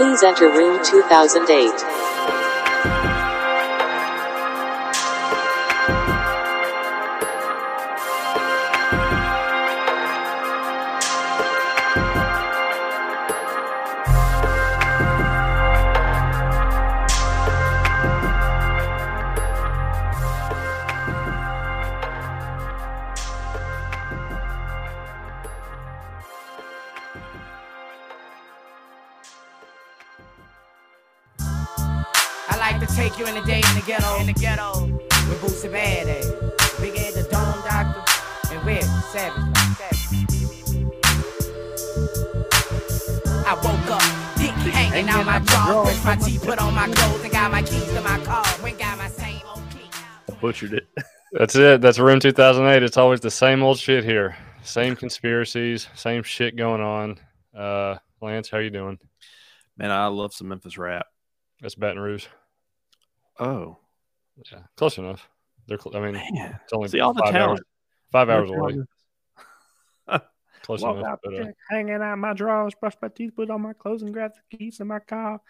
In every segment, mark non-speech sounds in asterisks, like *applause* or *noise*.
Please enter room 2008. That's it. That's room 2008. It's always the same old shit here. Same conspiracies, same shit going on. Uh, Lance, how you doing? Man, I love some Memphis rap. That's Baton Rouge. Oh, Yeah, close enough. They're. Cl- I mean, man. it's only See all the talent. hours. Five hours away. *laughs* Close Walk enough. out But, uh, hanging out my drawers, brush my teeth, put on my clothes, and grab the keys in my car.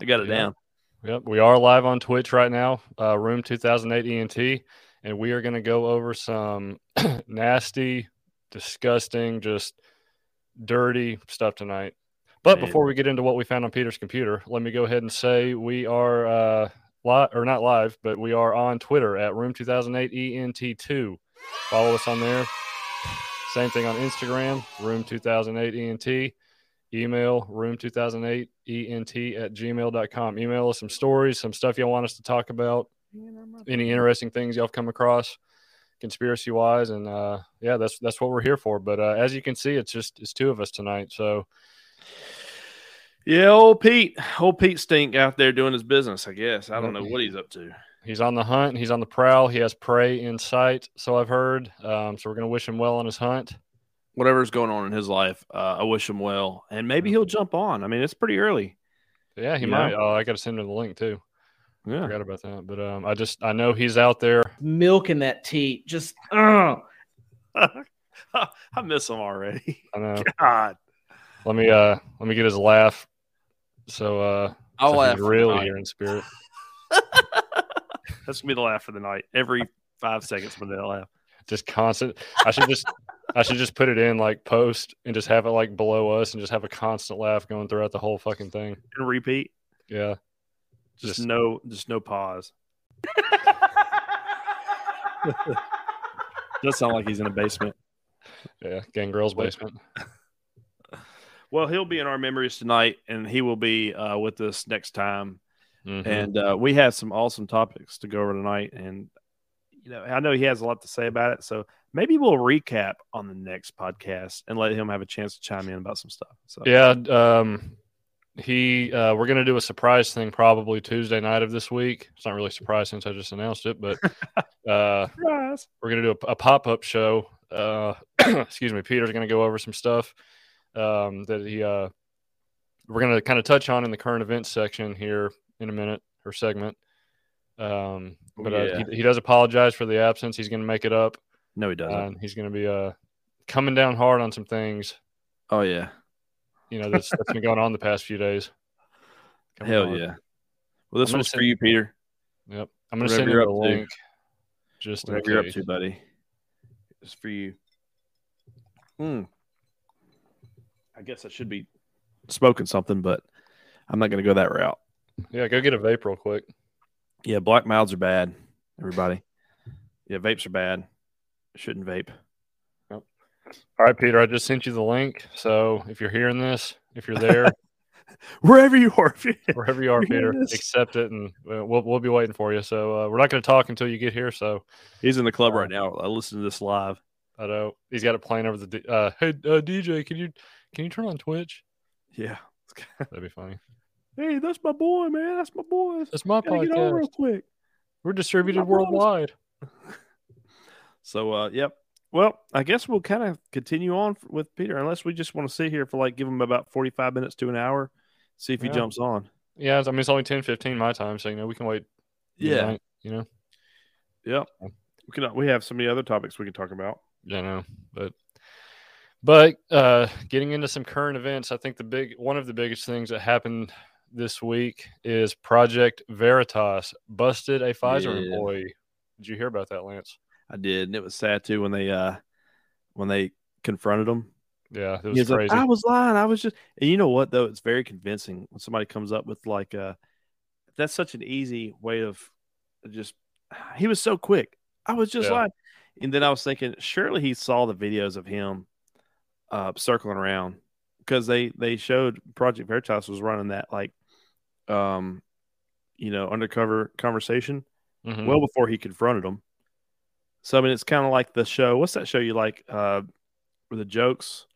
I got it Yeah. down. Yep, we are live on Twitch right now, uh, Room 2008 ENT, and we are going to go over some *clears throat* nasty, disgusting, just dirty stuff tonight. But Man. before we get into what we found on Peter's computer, let me go ahead and say we are uh, live or not live, but we are on Twitter at Room 2008 ENT2. Follow us on there. Same thing on Instagram, Room 2008 ENT email room2008ent at gmail.com email us some stories some stuff y'all want us to talk about any interesting things y'all have come across conspiracy wise and uh yeah that's that's what we're here for. But uh, as you can see it's just it's two of us tonight so. Yeah, old Pete, old Pete Stink out there doing his business. I guess. I don't know what he's up to. he's on the hunt. He's on the prowl. He has prey in sight so i've heard. Um so we're gonna wish him well on his hunt. Whatever's going on in his life, uh, I wish him well, and maybe he'll jump on. I mean, it's pretty early. yeah he Yeah. might. oh i gotta send him the link too Yeah, forgot about that but um i just i know he's out there milking that teat. Just uh, *laughs* I miss him already. *laughs* i know God, Let me uh let me get his laugh. So uh I'll so laugh he's for really here in spirit. *laughs* That's gonna be the laugh for the night. Every five seconds with that laugh. Just constant. I should just I should just put it in like post and just have it like below us and just have a constant laugh going throughout the whole fucking thing. And repeat. Yeah. Just, Just- no, just no pause. *laughs* Does sound like he's in a basement. Yeah. Gangrel's basement. *laughs* Well, he'll be in our memories tonight, and he will be uh, with us next time. Mhm. And uh, we have some awesome topics to go over tonight. And you know, I know he has a lot to say about it, so maybe we'll recap on the next podcast and let him have a chance to chime in about some stuff. So yeah. Um he uh we're gonna do a surprise thing probably Tuesday night of this week. It's not really a surprise since I just announced it, but *laughs* uh we're gonna do a, a pop-up show. Uh *clears throat* excuse me peter's gonna go over some stuff um that he uh we're gonna kind of touch on in the current events section here in a minute or segment. Um but Yeah. uh, he, he does apologize for the absence. He's gonna make it up. No, he doesn't. and he's gonna be uh coming down hard on some things. Oh yeah, you know that's that's been going on the past few days hell hard. yeah. Well, this one's for you, Peter. yep i'm gonna Whatever send you to. link just Whatever you're up to, buddy. It's for you. Hmm. I guess I should be smoking something, but I'm not going to go that route. yeah go get a vape real quick Yeah, black mouths are bad, everybody. Yeah, vapes are bad. Shouldn't vape. All right, Peter, I just sent you the link. So if you're hearing this, if you're there, *laughs* Wherever you are. *laughs* wherever you are, Peter, this? accept it, and uh, we'll we'll be waiting for you. So uh, we're not going to talk until you get here. So He's in the club right now. I listen to this live. I know he's got it playing over the. Uh, hey, uh, DJ, can you can you turn on Twitch? Yeah. *laughs* That'd be funny. hey, that's my boy, man. That's my boy. That's my Gotta get on real quick. We're distributed worldwide. So, uh, yep. Well, I guess we'll kind of continue on with Peter, unless we just want to sit here for like give him about forty-five minutes to an hour, see if he jumps on. Yeah, I mean it's only 10, 15 my time, so you know we can wait. midnight, you know. Yep. We can. We have so many other topics we can talk about. Yeah, I know, but But uh, getting into some current events, I think the big one of the biggest things that happened this week is Project Veritas busted a Pfizer Yeah. employee. Did you hear about that, Lance? I did, and it was sad too when they uh when they confronted him. Yeah, it was was like, crazy. I was lying. I was just, and you know what though? It's very convincing when somebody comes up with like, uh, that's such an easy way of just. *sighs* He was so quick. I was just Yeah. lying, and then I was thinking, surely he saw the videos of him, uh, circling around because they they showed Project Veritas was running that like, um, you know, undercover conversation Mhm. well before he confronted him. So I mean, it's kind of like the show. What's that show you like? Uh, with the jokes,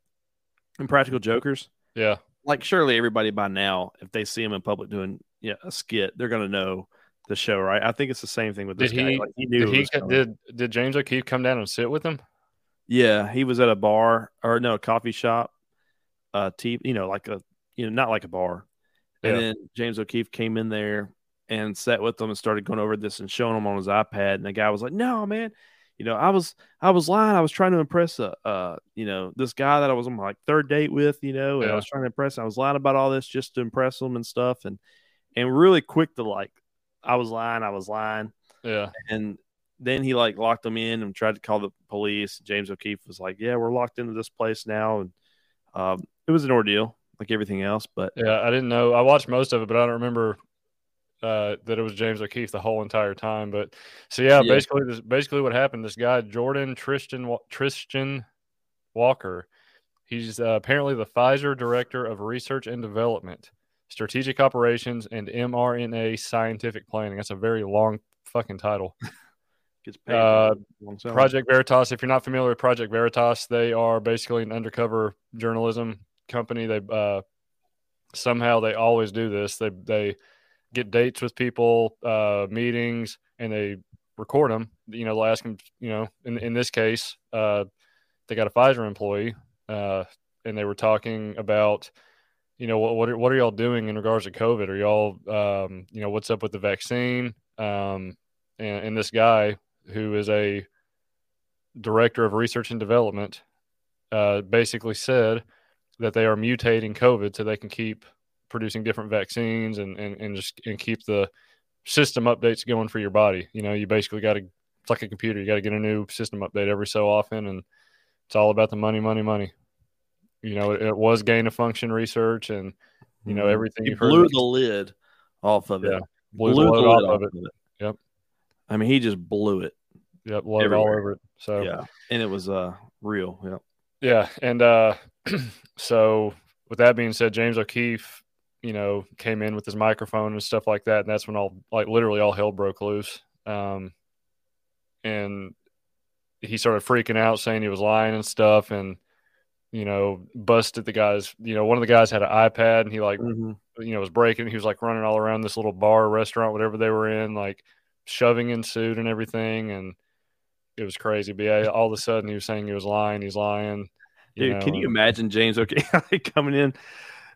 Impractical Jokers. yeah, Like, surely everybody by now, if they see him in public doing yeah a skit, they're gonna know the show, right? I think it's the same thing with this Did guy. he- Like, he knew did he did did James O'Keefe come down and sit with him? Yeah, he was at a bar or no a coffee shop, uh, tea, you know, like a you know not like a bar. And Yeah. then James O'Keefe came in there and sat with them and started going over this and showing them on his iPad. And the guy was like, "No, man, you know, I was I was lying. I was trying to impress a uh, you know, this guy that I was on my like third date with, you know, and Yeah. I was trying to impress. I was lying about all this just to impress him and stuff, and and really quick to like, I was lying. I was lying." Yeah, and then he like locked them in and tried to call the police. James O'Keefe was like, "Yeah, we're locked into this place now," and um, it was an ordeal, like everything else. But yeah. I didn't know. I watched most of it, but I don't remember uh, that it was James O'Keefe the whole entire time. But so yeah, Yeah. basically, this, basically what happened. This guy Jordon Tristan Tristan Walker, he's uh, apparently the Pfizer director of research and development, strategic operations, and mRNA scientific planning. That's a very long fucking title. *laughs* gets paid. Uh, for a long time. Project Veritas. If you're not familiar with Project Veritas, they are basically an undercover journalism company. They uh, somehow they always do this. They they get dates with people, uh, meetings, and they record them. You know, they'll ask them. You know, in in this case, uh, they got a Pfizer employee, uh, and they were talking about. You know what? What are, what are y'all doing in regards to COVID? Are y'all, um, you know, what's up with the vaccine? Um, and, and this guy who is a director of research and development, uh, basically said that they are mutating COVID so they can keep producing different vaccines and, and, and just and keep the system updates going for your body. You know, you basically got to it's like a computer. You got to get a new system update every so often, and it's all about the money, money, money. You know, it, it was gain of function research, and you know Mhm. everything He blew the lid off of it. Yeah, blew the load off of it. Yep. I mean, he just blew it. Yep, loaded all over it. So Yeah, and it was uh real. Yeah. Yeah, and uh, *clears throat* so with that being said, James O'Keefe, you know, came in with his microphone and stuff like that, and that's when all like literally all hell broke loose. Um, and he started freaking out, saying he was lying and stuff, and you know, busted the guys. You know, one of the guys had an iPad, and he like Mhm. you know was breaking. He was like running all around this little bar, restaurant, whatever they were in, like shoving ensued and everything, and it was crazy. But yeah, all of a sudden he was saying he was lying. He's lying. Dude, know, can you and- imagine James okay *laughs* coming in?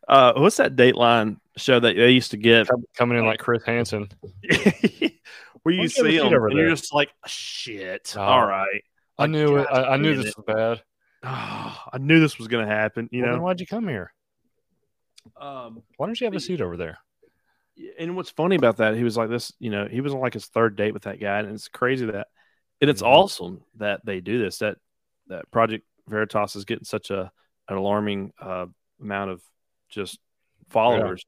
Uh, what's that Dateline show that they used to get? coming in like Chris Hansen? *laughs* Where you Why you have a see seat him over and you're just like, shit. Oh. All right. I Like, knew it. I, I knew this it. was bad. Oh, *sighs* I knew this was going to happen. You well, then know, why'd you come here? um, Why don't you have a seat over there? and what's funny about that, he was like this. You know, he was on like his third date with that guy, and it's crazy that, and it's Mhm. awesome that they do this. That that Project Veritas is getting such a an alarming uh, amount of just followers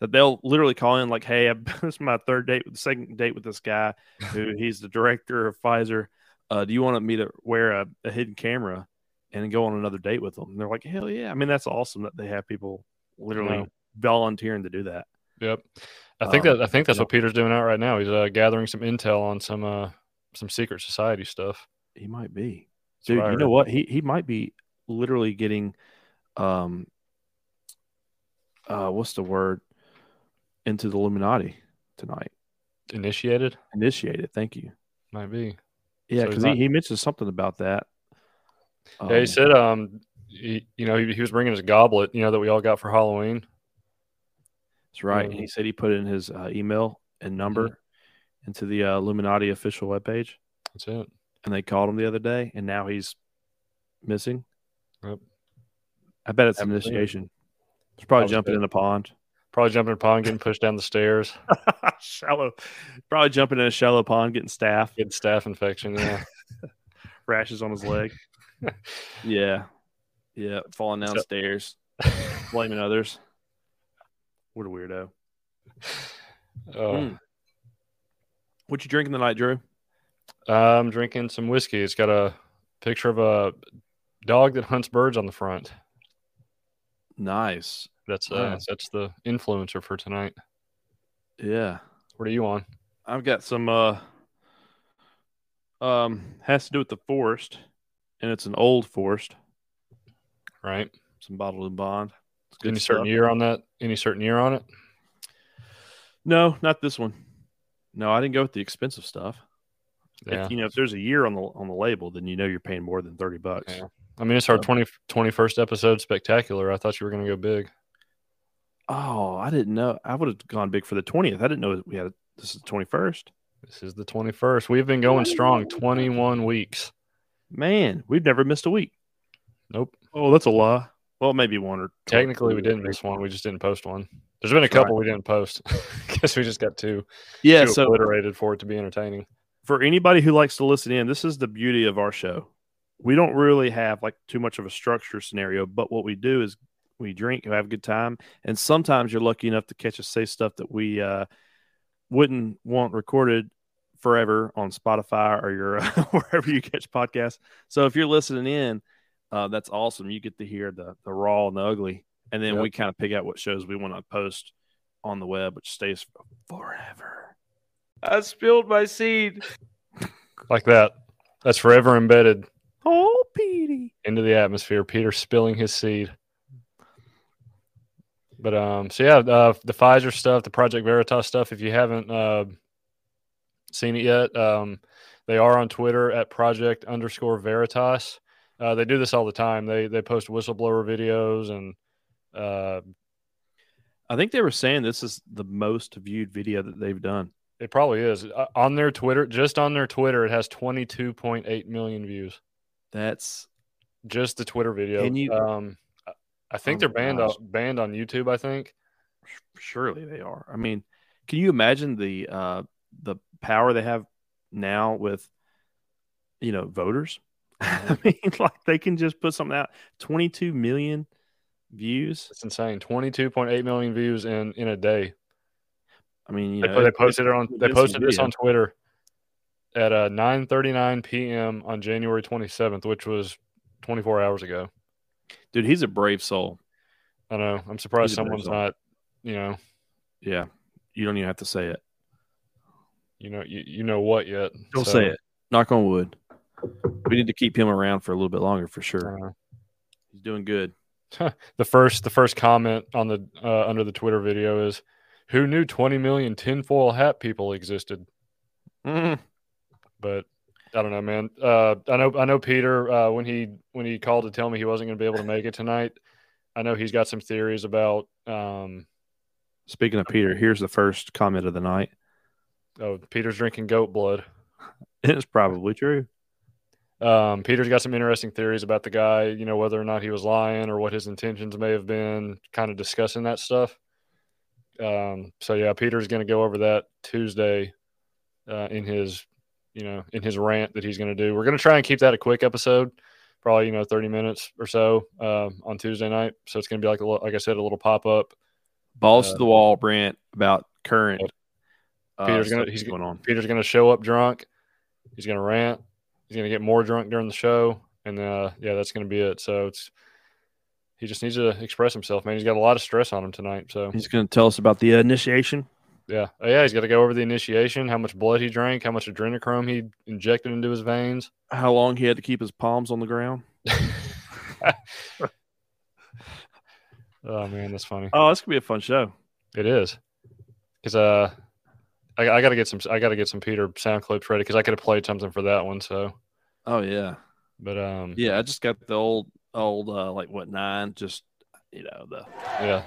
that they'll literally call in like, "Hey, *laughs* this is my third date, the second date with this guy, who *laughs* he's the director of Pfizer. Uh, do you want me to wear a, a hidden camera and go on another date with them?" And they're like, "Hell yeah!" I mean, that's awesome that they have people literally Yeah. volunteering to do that. Yep. I think Um, that I think that's yeah. what Peter's doing out right now. He's uh, gathering some intel on some uh, some secret society stuff. He might be. Dude, you know what? He he might be literally getting um uh what's the word? Into the Illuminati tonight. Initiated Initiated. Thank you. might be. Yeah, So because not- he, he mentioned something about that. yeah, he Um, said um, he, you know, he, he was bringing his goblet, you know, that we all got for Halloween. That's right. And he said he put in his uh, email and number into the uh, Illuminati official webpage, That's it. and they called him the other day, and now he's missing. Yep. I bet it's Haven't seen initiation. It's probably Probably jumping so. in the pond. Probably jumping in a pond, getting pushed down the stairs, *laughs* shallow. Probably jumping in a shallow pond, getting staph. getting staph infection. Yeah. *laughs* rashes on his leg. *laughs* yeah. Yeah. Falling So- downstairs, blaming others. What a weirdo. Oh. Mm. What you drinking tonight, Drew? I'm drinking some whiskey. It's got a picture of a dog that hunts birds on the front. Nice. That's uh, Nice. that's the influencer for tonight. Yeah. What are you on? I've got some uh um has to do with the forest and it's an old forest, Right? some bottled in bond. Any certain year on that? Any certain year on it? No, not this one. No, I didn't go with the expensive stuff. Yeah. If, you know, if there's a year on the on the label, then you know you're paying more than thirty bucks. Yeah. I mean, it's our Yeah. 20, 21st episode spectacular. I thought you were going to go big. Oh, I didn't know. I would have gone big for the twentieth. I didn't know we had this is the twenty first. This is the 21st. We've been going strong 21 weeks. Man, we've never missed a week. Nope. Oh, that's a lie. Well, maybe one or Technically, we didn't miss one. We just didn't post one. There's been a That's right. couple we didn't post. *laughs* Guess we just got two. Yeah, too so obliterated for it to be entertaining. For anybody who likes to listen in, this is the beauty of our show. We don't really have like too much of a structure scenario, but what we do is we drink, we have a good time, and sometimes you're lucky enough to catch us say stuff that we uh, wouldn't want recorded forever on Spotify or your *laughs* wherever you catch podcasts. So if you're listening in, uh, that's awesome. You get to hear the the raw and the ugly, and then Yep. we kind of pick out what shows we want to post on the web, which stays forever. I spilled my seed. Like that. That's forever embedded Oh, Petey. into the atmosphere. Peter spilling his seed. But um, so yeah, uh, the Pfizer stuff, the Project Veritas stuff. If you haven't uh, seen it yet, um, they are on Twitter at Project underscore Veritas. Uh, they do this all the time. They they post whistleblower videos and uh, I think they were saying this is the most viewed video that they've done. It probably is Uh, on their Twitter. Just on their Twitter, it has twenty two point eight million views. That's Just the Twitter video. Can you- Um, I- think Oh they're banned gosh. on, banned on YouTube. I think. surely they are. I mean, can you imagine the uh the power they have now with you know voters? *laughs* I mean, *laughs* like they can just put something out 22 million views. It's insane. Twenty two point eight million views in in a day. I mean, you They, know, they posted it on. They posted this on Twitter at uh, nine thirty nine p.m. on January twenty seventh, which was twenty four hours ago. Dude, he's a brave soul. I know. I'm surprised someone's not. You know. Yeah, you don't even have to say it. You know. You, you know what yet? Don't So, say it. Knock on wood. We need to keep him around for a little bit longer for sure. uh, He's doing good. *laughs* the first the first comment on the uh, under the Twitter video is, "Who knew twenty million tinfoil hat people existed?" Mm. but I don't know, man. Uh, I know, I know Peter uh, when he when he called to tell me he wasn't going to be able to make it tonight. I know he's got some theories about. Um, Speaking of Peter, here's the first comment of the night. oh, Peter's drinking goat blood. *laughs* It's probably true. Um, Peter's got some interesting theories about the guy. You know, whether or not he was lying or what his intentions may have been. Kind of discussing that stuff. Um, so yeah, Peter's going to go over that Tuesday uh, in his, you know, in his rant that he's going to do. We're going to try and keep that a quick episode, probably you know thirty minutes or so um, on Tuesday night. So it's going to be like a, li- like I said, a little pop up. Balls Uh, to the wall, Brant, about current. uh, Peter's gonna- he's going on. Peter's going to show up drunk. He's going to rant. He's going to get more drunk during the show, and uh, yeah, that's going to be it. So it's he just needs to express himself, man. He's got a lot of stress on him tonight. So He's going to tell us about the initiation. yeah, oh, yeah, he's got to go over the initiation, how much blood he drank, how much adrenochrome he injected into his veins. How long he had to keep his palms on the ground. *laughs* Oh man, that's funny. Oh, this could be a fun show. It is because uh, I, I got to get some. I got to get some Peter sound clips ready because I could have played something for that one. So, Oh yeah, but um, yeah. I just got the old, old, uh, like what nine? Just you know the yeah,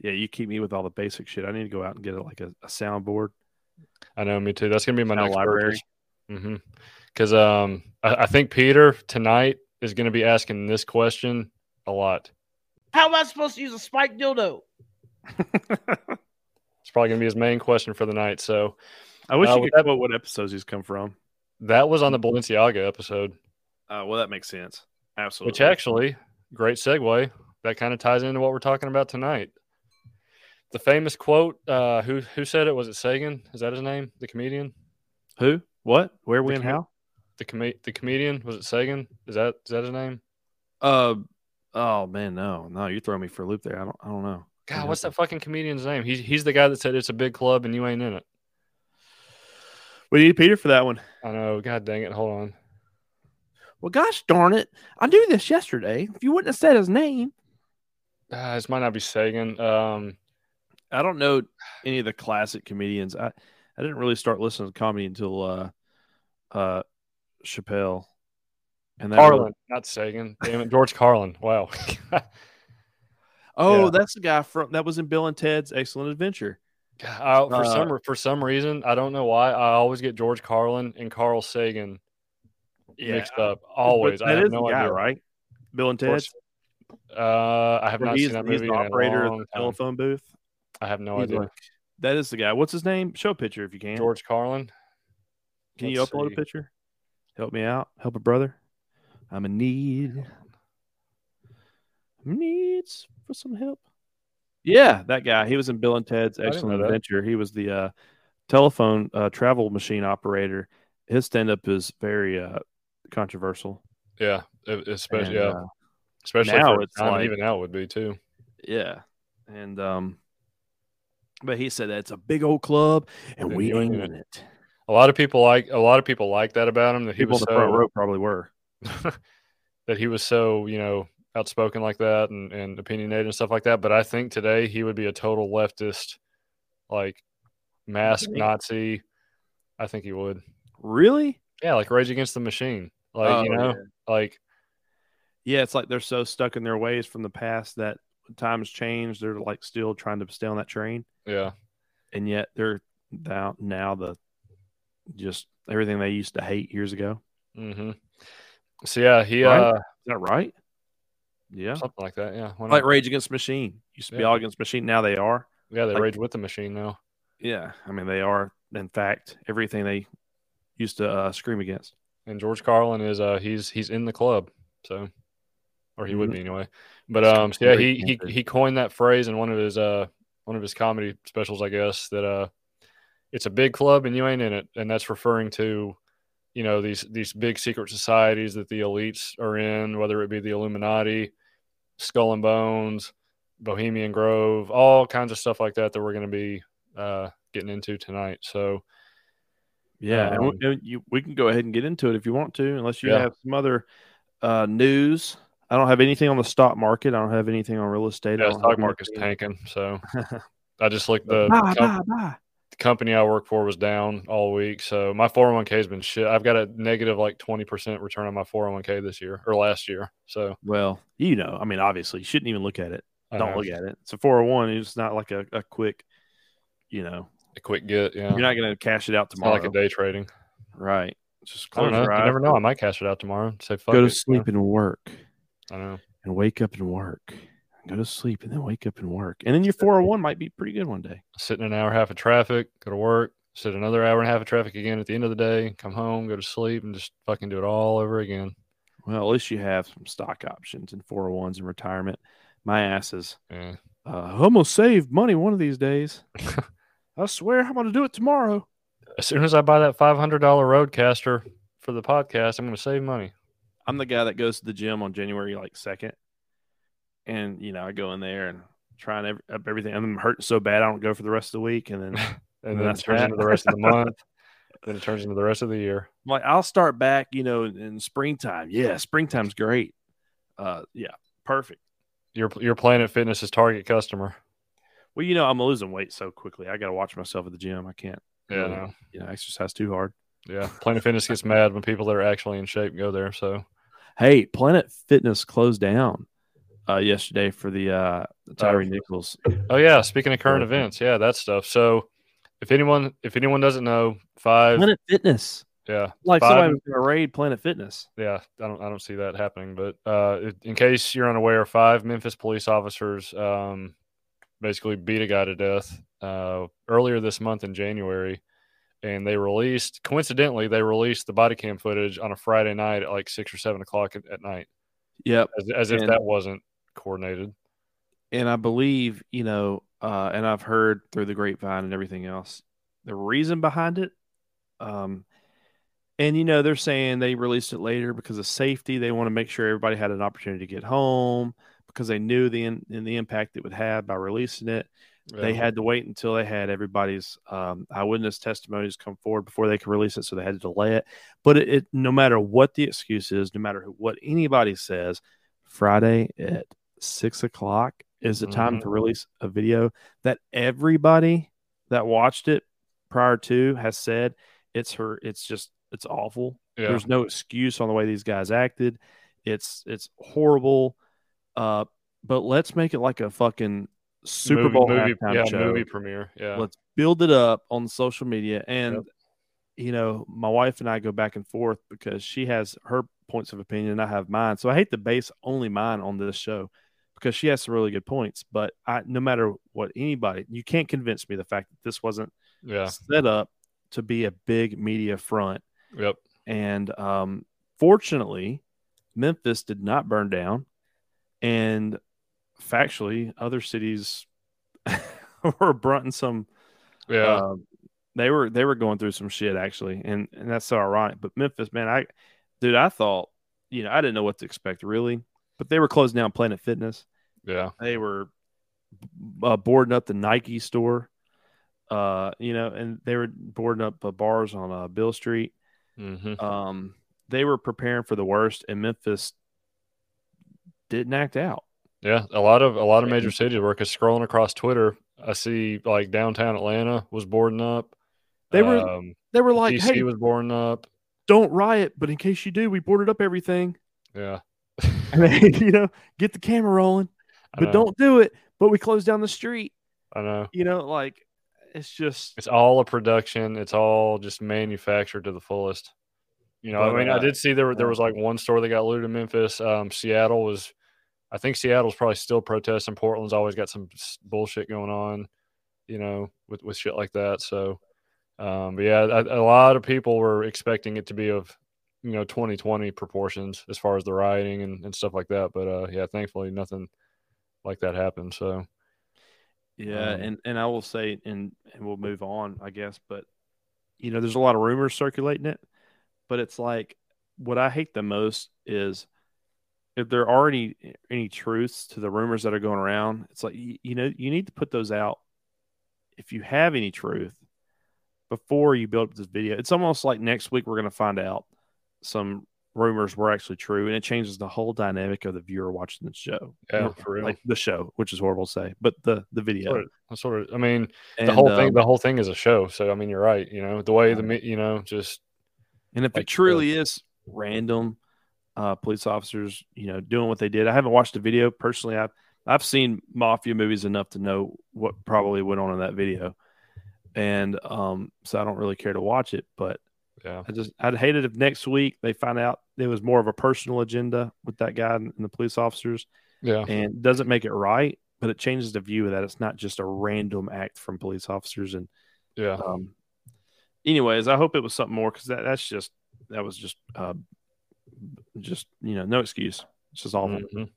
yeah. You keep me with all the basic shit. I need to go out and get a, like a, a soundboard. I know. Me too. That's gonna be my next library. Mm-hmm. Because um, I, I think Peter tonight is going to be asking this question a lot. How am I supposed to use a spiked dildo? *laughs* It's probably gonna be his main question for the night. So I wish Uh, you could that- what episodes he's come from. that was on the Balenciaga episode, Uh, well, that makes sense. Absolutely. which actually great segue. That kind of ties into what we're talking about tonight. The famous quote. Uh, who who said it? Was it Sagan? Is that his name? The comedian. who, what, where, The when, commu- how? The com- the comedian. Was it Sagan? Is that is that his name? Uh, oh man, no, no, you're throwing me for a loop there. I don't, I don't know. God, what's that fucking comedian's name? He's he's the guy that said it's a big club and you ain't in it. We need Peter for that one. I know. God dang it. Hold on. Well, gosh darn it, I knew this yesterday. If you wouldn't have said his name, Uh, this might not be Sagan. Um, I don't know any of the classic comedians. I, I didn't really start listening to comedy until uh, uh, Chappelle. And that Carlin, really- not Sagan. Damn it, George Carlin. Wow. *laughs* oh, Yeah. that's the guy from that was in Bill and Ted's Excellent Adventure. I, for Uh, some for some reason, I don't know why. I always get George Carlin and Carl Sagan mixed up. Always. But I that have is no the guy, idea. right? Bill and Ted's. Uh, I have Where not he's, seen that he's movie the in a operator of the telephone booth. I have no He's idea. like- that is the guy. What's his name? Show a picture if you can. George Carlin. Can you Let's upload see. a picture? Help me out. Help a brother. I'm in need. I'm in need for some help. Yeah, that guy. He was in Bill and Ted's Excellent. Adventure. He was the uh, telephone uh, travel machine operator. His stand up is very uh, controversial. Yeah, especially And, yeah, uh, especially now it's like- even now would be too. yeah. And um but he said that it's a big old club and we ain't in it. A lot of people like a lot of people like that about him that he People in was the front so row probably were. *laughs* that he was so you know outspoken like that and, and opinionated and stuff like that. But I think today he would be a total leftist, like mask? Nazi. I think he would. Really? Yeah, like Rage Against the Machine. Like you Oh, know, yeah. like Yeah, it's like they're so stuck in their ways from the past that times change, they're like still trying to stay on that train, yeah, and yet they're now now the just everything they used to hate years ago. Mm-hmm. So yeah, he Right? uh Is that right? Yeah, something like that. Yeah, why like not? Rage Against Machine used to be all against Machine. Now they are. yeah, they like- rage with the machine now. Yeah, I mean they are. In fact, everything they used to uh, scream against. And George Carlin is uh he's he's in the club, so or he would Mhm. be anyway. But um so yeah, he he he coined that phrase in one of his uh one of his comedy specials, I guess, that uh it's a big club and you ain't in it. And that's referring to, you know, these these big secret societies that the elites are in, whether it be the Illuminati, Skull and Bones, Bohemian Grove, all kinds of stuff like that that we're gonna be uh getting into tonight. So Yeah, and we- Um, and you, we can go ahead and get into it if you want to, unless you Yeah. have some other uh, news. I don't have anything on the stock market. I don't have anything on real estate. I yeah, stock have market's anything- tanking. So *laughs* I just looked the, Buy, the com- buy, buy. the company I work for was down all week. So my 401k has been shit. I've got a negative like 20% return on my 401k this year or last year. So Well, you know, I mean, obviously, you shouldn't even look at it. Don't look at it. It's a 401. It's not like a, a quick, you know, a quick get. Yeah. you're not going to cash it out it's not tomorrow. like a day trading. right. Just I don't close know. your You never know. I might cash it out tomorrow. Say fuck Go it, to sleep and work I know. and wake up and work. Go to sleep and then wake up and work. And then your 401 might be pretty good one day. Sit in an hour and a half of traffic, go to work, sit another hour and a half of traffic again at the end of the day, come home, go to sleep, and just fucking do it all over again. Well, at least you have some stock options and 401s and retirement. My ass is Yeah. uh, I'm gonna save money one of these days. *laughs* I swear I'm gonna do it tomorrow. As soon as I buy that $500 RODECaster for the podcast, I'm going to save money. I'm the guy that goes to the gym on January like second, and you know I go in there and trying ev- up everything. I'm hurting so bad I don't go for the rest of the week, and then *laughs* I'm And then it That's turns that. into the rest of the *laughs* month. then it turns into the rest of the year. like I'll start back, you know, in, in springtime. Yeah, springtime's great. Uh, yeah, perfect. Your your Planet Fitness is target customer. Well, you know I'm losing weight so quickly. I got to watch myself at the gym. I can't, Yeah, really, no. you know, exercise too hard. yeah. Planet Fitness gets mad when people that are actually in shape go there. So Hey, Planet Fitness closed down uh, yesterday for the uh, Tyre Oh. Nichols. Oh yeah, speaking of current events, yeah, that stuff. So if anyone if anyone doesn't know, five Planet Fitness. Yeah, Like Five- somebody was going to raid Planet Fitness. yeah. I don't I don't see that happening. But uh, in case you're unaware, five Memphis police officers um, basically beat a guy to death uh, earlier this month in January, and they released coincidentally they released the body cam footage on a Friday night at like six or seven o'clock at, at night, Yep. as, as if And- that wasn't coordinated. and I believe, you know, uh, and I've heard through the grapevine and everything else, the reason behind it. Um, and you know, they're saying they released it later because of safety. They want to make sure everybody had an opportunity to get home because they knew the in, in the impact it would have by releasing it. They had to wait until they had everybody's um, eyewitness testimonies come forward before they could release it, so they had to delay it. But it, it no matter what the excuse is, no matter who, what anybody says, Friday at six o'clock is the time Mhm. to release a video that everybody that watched it prior to has said it's her. It's just it's awful. Yeah. There's no excuse on the way these guys acted. It's it's horrible. Uh, but let's make it like a fucking Super Movie- Bowl movie, yeah, show. movie premiere. Yeah, Let's build it up on social media. And, Yep. you know, my wife and I go back and forth because she has her points of opinion and I have mine. So I hate to base only mine on this show because she has some really good points. But I, no matter what anybody, you can't convince me the fact that this wasn't yeah, set up to be a big media front. yep, And um, fortunately, Memphis did not burn down. And factually, other cities *laughs* were brunting some yeah. um, they were they were going through some shit actually, and and that's so ironic. But Memphis, man, I dude, I thought you know I didn't know what to expect really, but they were closing down Planet Fitness. yeah. They were uh, boarding up the Nike store, uh, you know, and they were boarding up uh, bars on uh, Beale Street. hmm Um, they were preparing for the worst, and Memphis didn't act out. Yeah, a lot of a lot of major cities were because scrolling across Twitter, I see like downtown Atlanta was boarding up. They were um, they were like, DC "Hey, was boarding up. don't riot, but in case you do, we boarded up everything." Yeah, *laughs* And they, you know, get the camera rolling. But don't do it. But we close down the street. I know. You know, like it's just It's all a production. It's all just manufactured to the fullest. You know, But, I mean, I uh, did see there there was like one store that got looted in Memphis. Um, Seattle was, I think Seattle's probably still protesting. Portland's always got some bullshit going on, you know, with with shit like that. So, um, but yeah, a, a lot of people were expecting it to be of, you know, 2020 proportions as far as the rioting and, and stuff like that. But uh, yeah, thankfully nothing like that happened. So yeah. Um, and and I will say, and and we'll move on, I guess. But you know, there's a lot of rumors circulating it. But it's like what I hate the most is if there are any any truths to the rumors that are going around. It's like you, you know you need to put those out if you have any truth before you build up this video. It's almost like next week we're going to find out some rumors were actually true, and it changes the whole dynamic of the viewer watching the show. Yeah, for real. Like the show, which is horrible to say, but the the video. sort of, sort of I mean, And, the whole thing um, the whole thing is a show so i mean you're right you know the way the you know just And if Like it truly is random uh, police officers, you know, doing what they did, I haven't watched the video personally. I've I've seen mafia movies enough to know what probably went on in that video, and um, so I don't really care to watch it. But yeah I just I'd hate it if next week they find out it was more of a personal agenda with that guy and the police officers, yeah and doesn't make it right. But it changes the view of that it's not just a random act from police officers. And yeah um, anyways, I hope it was something more because that, that's just that was just uh, just you know no excuse. It's just awful. Mhm.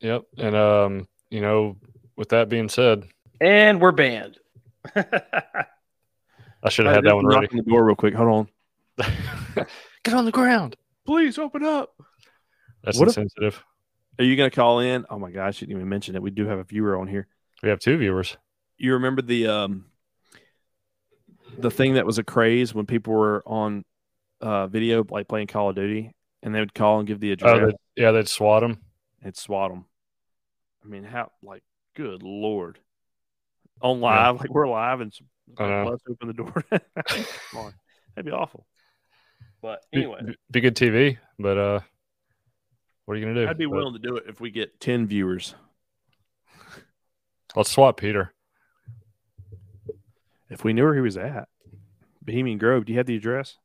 yep and um you know with that being said And we're banned. i should have had that one ready On the door, real quick. Hold on. *laughs* get on the ground Please open up. that's What if- insensitive Are you gonna call in? Oh my gosh, I shouldn't even mention it. We do have a viewer on here. we have two viewers You remember the um the thing that was a craze when people were on uh video like playing Call of Duty and they would call and give the address oh they, yeah they'd swat them They'd swat them. I mean, how like good lord. On live, like we're live and some, I let's open the door. *laughs* Come on. That'd be awful. But anyway, be, be good tv but uh what are you gonna do I'd be But willing to do it if we get 10 viewers. let's swat peter If we knew where he was at. Bohemian Grove, do you have the address?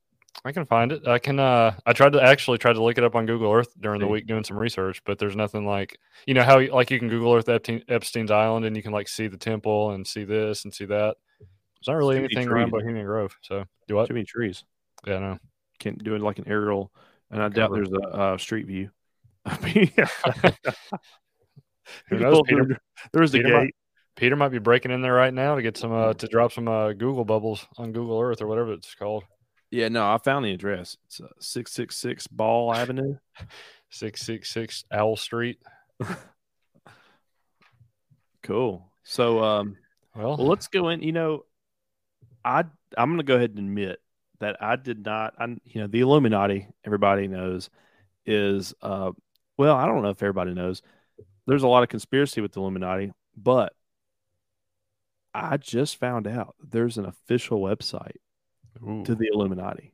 I can find it. I can. Uh, I tried to actually tried to look it up on Google Earth during the week doing some research, but there's nothing like you know how like you can Google Earth Epstein, Epstein's Island and you can like see the temple and see this and see that. There's not really anything around. Bohemian Grove. So do what? Too many trees. Yeah, no. Can't do it like an aerial, and I doubt there's a uh, street view. *laughs* I *laughs* Who knows, Peter? There was a Peter might- gate. Peter might be breaking in there right now to get some uh, to drop some uh, Google bubbles on Google Earth or whatever it's called. Yeah, no, I found the address. It's uh, six six six Ball Avenue. *laughs* Six six six Owl Street. *laughs* Cool. So, um, Well, well, let's go in. You know, I I'm gonna go ahead and admit that I did not. I you know the Illuminati. Everybody knows is uh well I don't know if everybody knows. There's a lot of conspiracy with the Illuminati, but I just found out there's an official website ooh, to the Illuminati.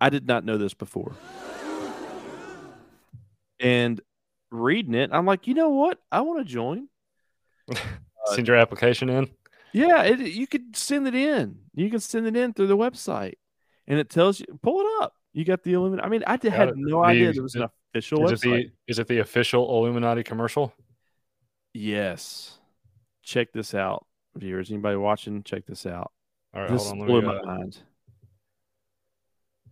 I did not know this before. And reading it, I'm like, you know what? I want to join. *laughs* send your application in. Yeah, it, you could send it in. You can send it in through the website, and it tells you pull it up. You got the Illuminati. I mean, I did, had it. no The- idea there was an official Is it website. the is it the official Illuminati commercial? Yes, check this out, viewers. Anybody watching? Check this out. All right, this hold on. blew my uh, mind.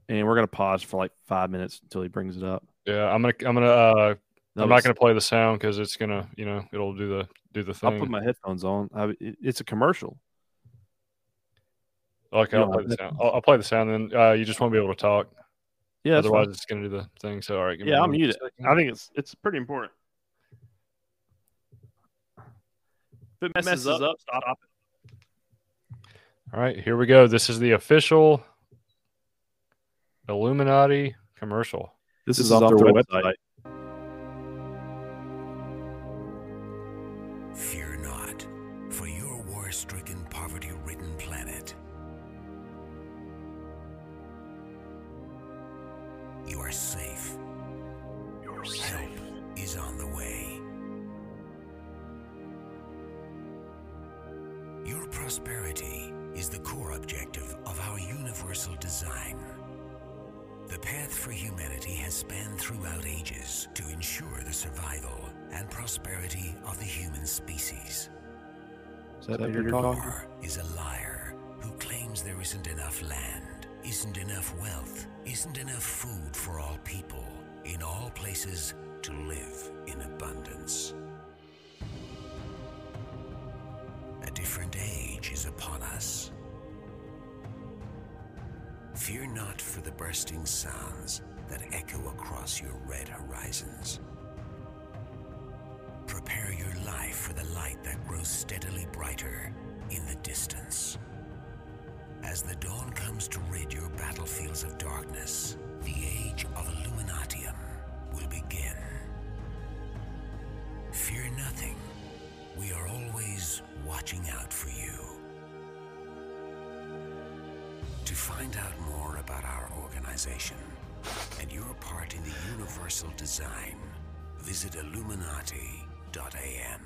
And we're gonna pause for like five minutes until he brings it up. yeah, I'm gonna I'm gonna uh, I'm not gonna play the sound because it's gonna you know it'll do the do the thing. I'll put my headphones on. I, it- it's a commercial. okay, I'll play the sound. I'll, I'll play the sound, and uh, you just won't be able to talk. Yeah, Otherwise, it's gonna do the thing. So all right, give me yeah, mute it. I think it's it's pretty important. If it messes, up, stop it. All right, here we go. This is the official Illuminati commercial. This, This is, is off off their their website. Fear War is a liar who claims there isn't enough land, isn't enough wealth, isn't enough food for all people, in all places to live in abundance. A different age is upon us. Fear not for the bursting sounds that echo across your red horizons. For the light that grows steadily brighter in the distance. As the dawn comes to rid your battlefields of darkness, the age of Illuminatiam will begin. Fear nothing. We are always watching out for you. To find out more about our organization and your part in the universal design, visit illuminati.am.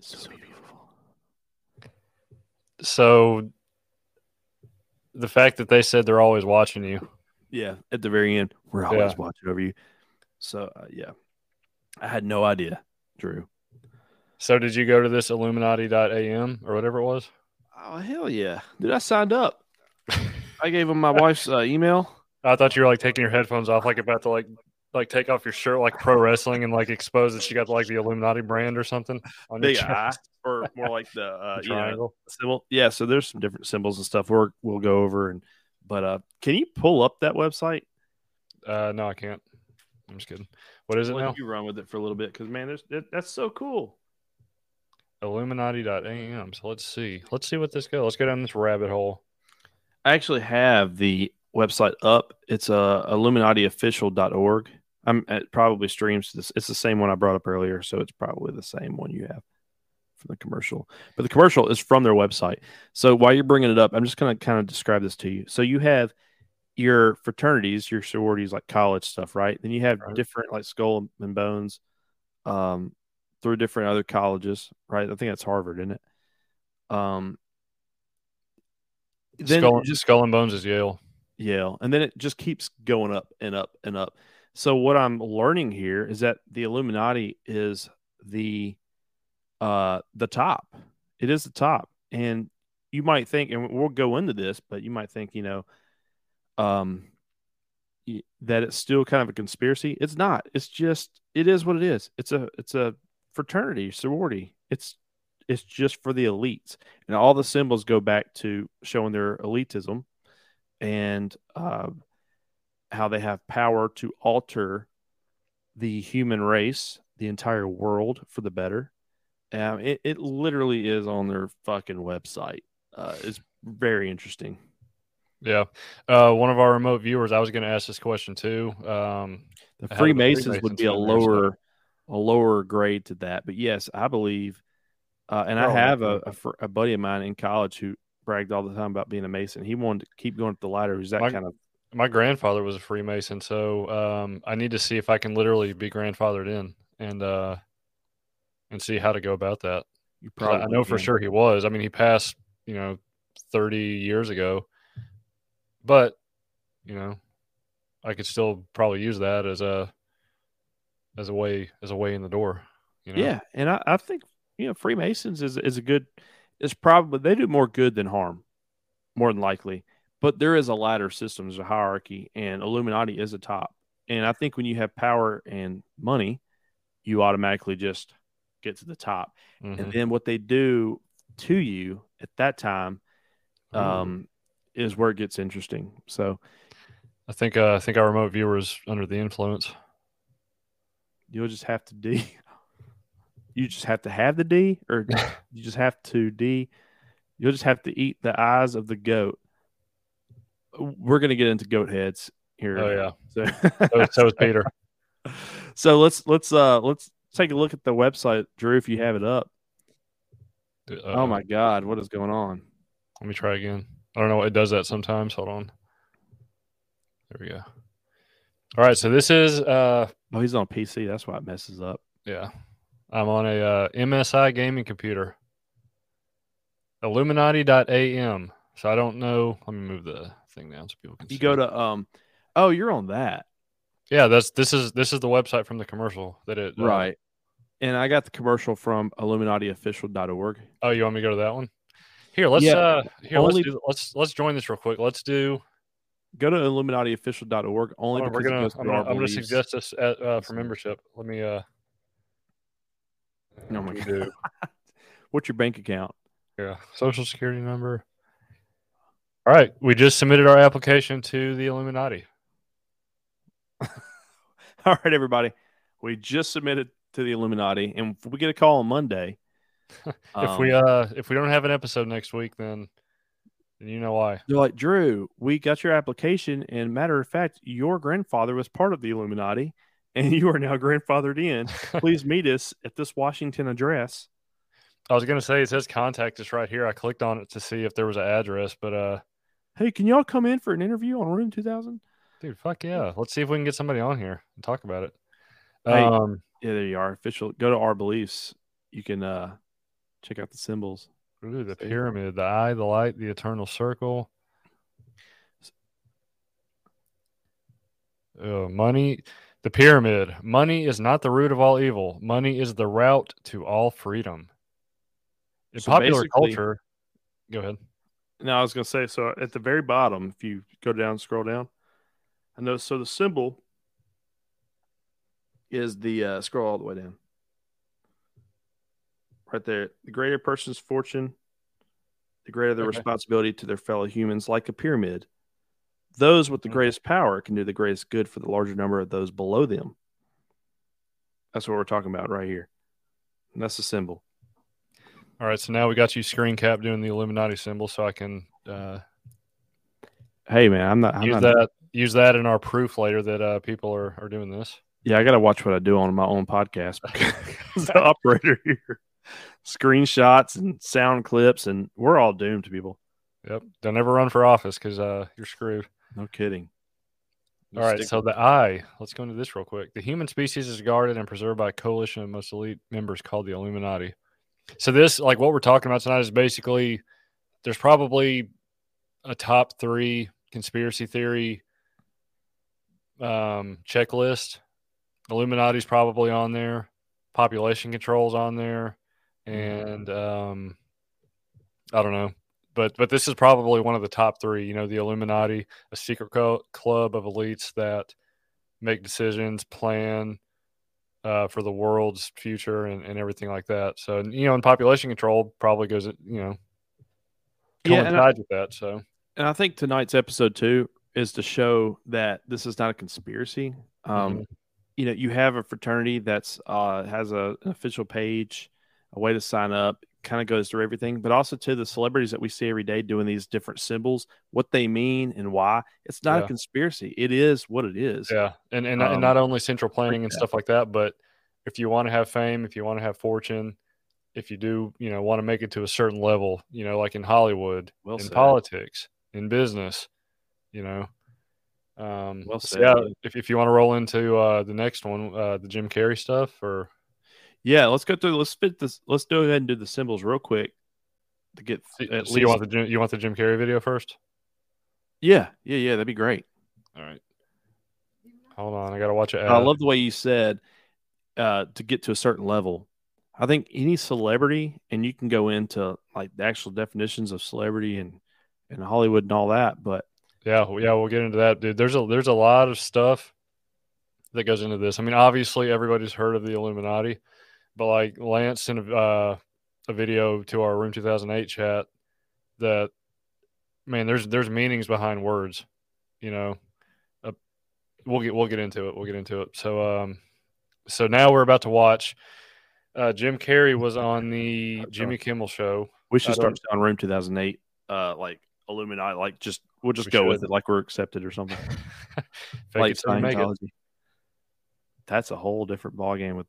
So beautiful. So the fact that they said they're always watching you. Yeah, at the very end, we're always Yeah. watching over you. So uh, yeah, I had no idea, Drew. So did you go to this Illuminati.am or whatever it was? Oh hell yeah, dude! I signed up. *laughs* I gave him my wife's uh, email. I thought you were like taking your headphones off, like about to like like take off your shirt like pro wrestling and like expose that you got like the Illuminati brand or something on your Big eye, chest. or more like the, *laughs* uh, The you know, triangle. symbol. Yeah, so there's some different symbols and stuff. We're, we'll go over and, but uh, can you pull up that website? Uh, no, I can't. I'm just kidding. What is it now? you run with it for a little bit because man, there's that, that's so cool. Illuminati.am. So let's see. Let's see what this goes. Let's go down this rabbit hole. I actually have the website up. It's uh, illuminatiofficial.org. I'm it probably streams this. It's the same one I brought up earlier, so it's probably the same one you have from the commercial. But the commercial is from their website. So while you're bringing it up, I'm just going to kind of describe this to you. So you have your fraternities, your sororities, like college stuff, right? Then you have Right. different like Skull and Bones, um, through different other colleges, right? I think that's Harvard, isn't it? Um, then Skull, just Skull and Bones is Yale. Yale, and then it just keeps going up and up and up. So what I'm learning here is that the Illuminati is the uh the top. It is the top. And you might think and we'll go into this, but you might think, you know, um that it's still kind of a conspiracy. It's not. It's just it is what it is. It's a it's a fraternity, sorority. It's it's just for the elites. And all the symbols go back to showing their elitism and uh, how they have power to alter the human race, the entire world for the better. Um, it, it literally is on their fucking website. Uh, it's very interesting. Yeah. Uh, one of our remote viewers, I was going to ask this question too. Um, The Freemasons would be a fit in there, so- lower, a lower grade to that. But yes, I believe, uh, and I have a, a, a buddy of mine in college who bragged all the time about being a Mason. He wanted to keep going up the ladder. Who's that My- kind of my grandfather was a Freemason, so um, I need to see if I can literally be grandfathered in and uh, and see how to go about that. you 'Cause I- probably know for can. sure he was. I mean, he passed, you know, 30 years ago. But, you know, I could still probably use that as a as a way as a way in the door. You know? Yeah, and I, I think you know Freemasons is is a good. It's probably they do more good than harm, more than likely. But there is a ladder system, there's a hierarchy, and Illuminati is a top. And I think when you have power and money, you automatically just get to the top. Mhm. And then what they do to you at that time um, is where it gets interesting. So I think uh, I think our remote viewer is under the influence. you'll just have to D. You just have to have the D, or *laughs* you just have to D. You'll just have to eat the eyes of the goat. We're gonna get into goat heads here. Oh yeah, So, so, so is *laughs* Peter. so let's let's uh let's take a look at the website, Drew, if you have it up. Uh, oh my God, what is going on? Let me try again. I don't know. It does that sometimes. Hold on. There we go. All right. So this is uh Oh, he's on PC. That's why it messes up. yeah. I'm on a uh, MSI gaming computer. Illuminati.am. So I don't know. Let me move the thing down so people can You go to um. Oh, you're on that, Yeah, that's this is this is the website from the commercial that it uh, right? And I got the commercial from IlluminatiOfficial.org. Oh, you want me to go to that one? Here, let's Yeah, uh here only- let's do, let's let's join this real quick. Let's do Go to IlluminatiOfficial.org only on, we're because gonna I'm gonna, I'm gonna suggest this at, uh, for membership. Let me uh Oh my God. *laughs* What's your bank account? Yeah, social security number. All right, we just submitted our application to the Illuminati. *laughs* All right, everybody. We just submitted to the Illuminati, and if we get a call on Monday, *laughs* if we um, uh if we don't have an episode next week, then, then you know why. they're like, Drew, we got your application, and matter of fact, your grandfather was part of the Illuminati, *laughs* and you are now grandfathered in. Please meet us at this Washington address. I was gonna say it says contact us right here. I clicked on it to see if there was an address, but uh, Hey, can y'all come in for an interview on Room 2000? dude, fuck yeah. Let's see if we can get somebody on here and talk about it. Hey. Um, Yeah, there you are. Official. Go to our beliefs. You can uh check out the symbols. ooh, the pyramid, the eye, the light, the eternal circle. Uh, money, the pyramid. Money is not the root of all evil. Money is the route to all freedom. In So popular culture, go ahead. Now I was gonna say, so at the very bottom, if you go down, scroll down, I know. So the symbol is the uh, scroll all the way down, right there. The greater person's fortune, the greater the Okay. responsibility to their fellow humans, like a pyramid. Those with the Mhm. greatest power can do the greatest good for the larger number of those below them. That's what we're talking about right here. And that's the symbol. All right, so now we got you screen cap doing the Illuminati symbol, so I can uh, Hey man, I'm not. I'm use not that use that in our proof later that uh, people are, are doing this. Yeah, I got to watch what I do on my own podcast because *laughs* the operator here, screenshots and sound clips, and we're all doomed to people. Yep, don't ever run for office because uh, you're screwed. No kidding. All right, so the eye. Let's go into this real quick. The human species is guarded and preserved by a coalition of most elite members called the Illuminati. So this, like what we're talking about tonight, is basically there's probably a top three conspiracy theory um, checklist. Illuminati's probably on there. Population controls on there, and um, I don't know, but but this is probably one of the top three. You know, the Illuminati, a secret co- club of elites that make decisions, plan uh, for the world's future, and, and everything like that. So you know, and population control probably goes, you know, Yeah, and I- with that. So And I think tonight's episode too is to show that this is not a conspiracy. Um, You know, you have a fraternity that's uh, has a, an official page, a way to sign up, kind of goes through everything, but also to the celebrities that we see every day doing these different symbols, what they mean and why. It's not Yeah. a conspiracy. It is what it is. Yeah, and and, Um, and not only central planning and that. stuff like that, but if you want to have fame, if you want to have fortune, if you do, you know, want to make it to a certain level, you know, like in Hollywood, Well in said. politics, in business, you know. Um, Well so said, yeah, if, if you want to roll into uh, the next one, uh, the Jim Carrey stuff, or Yeah, let's go through. Let's spit this. Let's go ahead and do the symbols real quick to get so, at so least. you want the Jim, you want the Jim Carrey video first? yeah, yeah, yeah. That'd be great. All right, hold on, I gotta watch it. I love the way you said uh, to get to a certain level. I think any celebrity, and you can go into like the actual definitions of celebrity and and Hollywood and all that, but Yeah, yeah, we'll get into that, dude. There's a there's a lot of stuff that goes into this. I mean, obviously everybody's heard of the Illuminati, but like Lance sent a, uh, a video to our Room 2008 chat that man, there's there's meanings behind words, you know. Uh, we'll get we'll get into it. We'll get into it. So um, so now we're about to watch. Uh, Jim Carrey was on the Jimmy Kimmel show. we should start on Room 2008, uh, like Illuminati, like just we'll just We go with it, like we're accepted or something, *laughs* Fake like it till make it. Scientology. That's a whole different ballgame with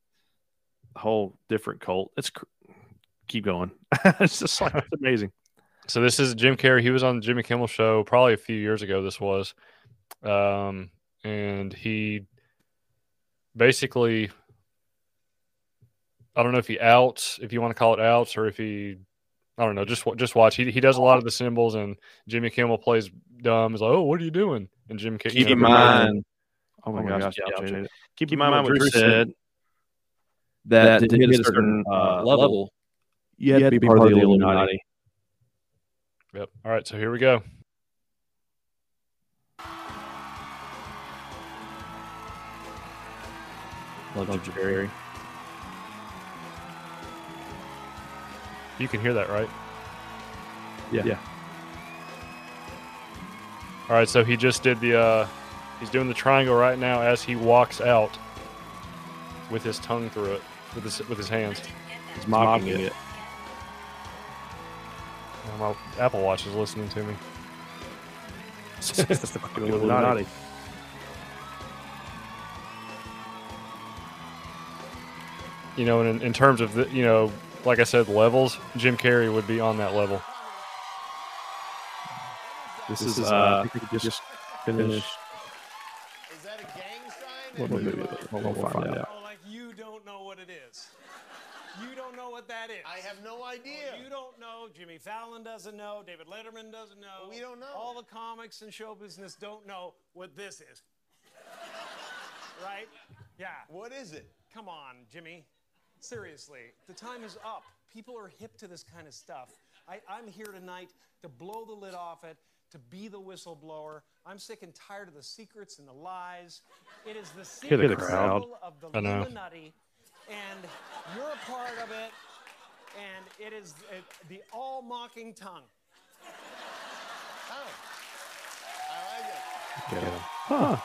whole different cult. It's cr- keep going. *laughs* it's just like it's amazing. So this is Jim Carrey. He was on the Jimmy Kimmel show probably a few years ago. This was, um, and he basically, I don't know if he outs, if you want to call it outs, or if he, I don't know. Just just watch. He he does a lot of the symbols, and Jimmy Kimmel plays dumb. Is like, oh, what are you doing? And Jim Carrey. Keep you in know, mind. Oh my my gosh, gosh! yeah, yeah, Jay. Jay. Keep in mind what Drew said. That to hit a certain uh, level, you have to be part of the Illuminati. Yep. All right. So here we go. Love Jim Carrey. You can hear that, right? Yeah. yeah. All right. So he just did the. uh He's doing the triangle right now as he walks out with his tongue through it with his with his hands. He's mocking it. Oh, My Apple Watch is listening to me. It's the fucking *laughs* Illuminati. You know, and in, in terms of the, you know, like I said, levels, Jim Carrey would be on that level. This is uh, I think we just finished. Is that a gang sign? What movie? is it? We'll we'll find out. Oh, like you don't know what it is. You don't know what that is. I have no idea. You don't know. Jimmy Fallon doesn't know. David Letterman doesn't know. We don't know. All the comics and show business don't know what this is. *laughs* right? Yeah. What is it? Come on, Jimmy. Seriously, the time is up. People are hip to this kind of stuff. I, I'm here tonight to blow the lid off it, to be the whistleblower. I'm sick and tired of the secrets and the lies. It is the Hear the secret crowd. of the I know. Illuminati, and you're a part of it. And it is uh, the all mocking tongue. Oh. I like it. Huh.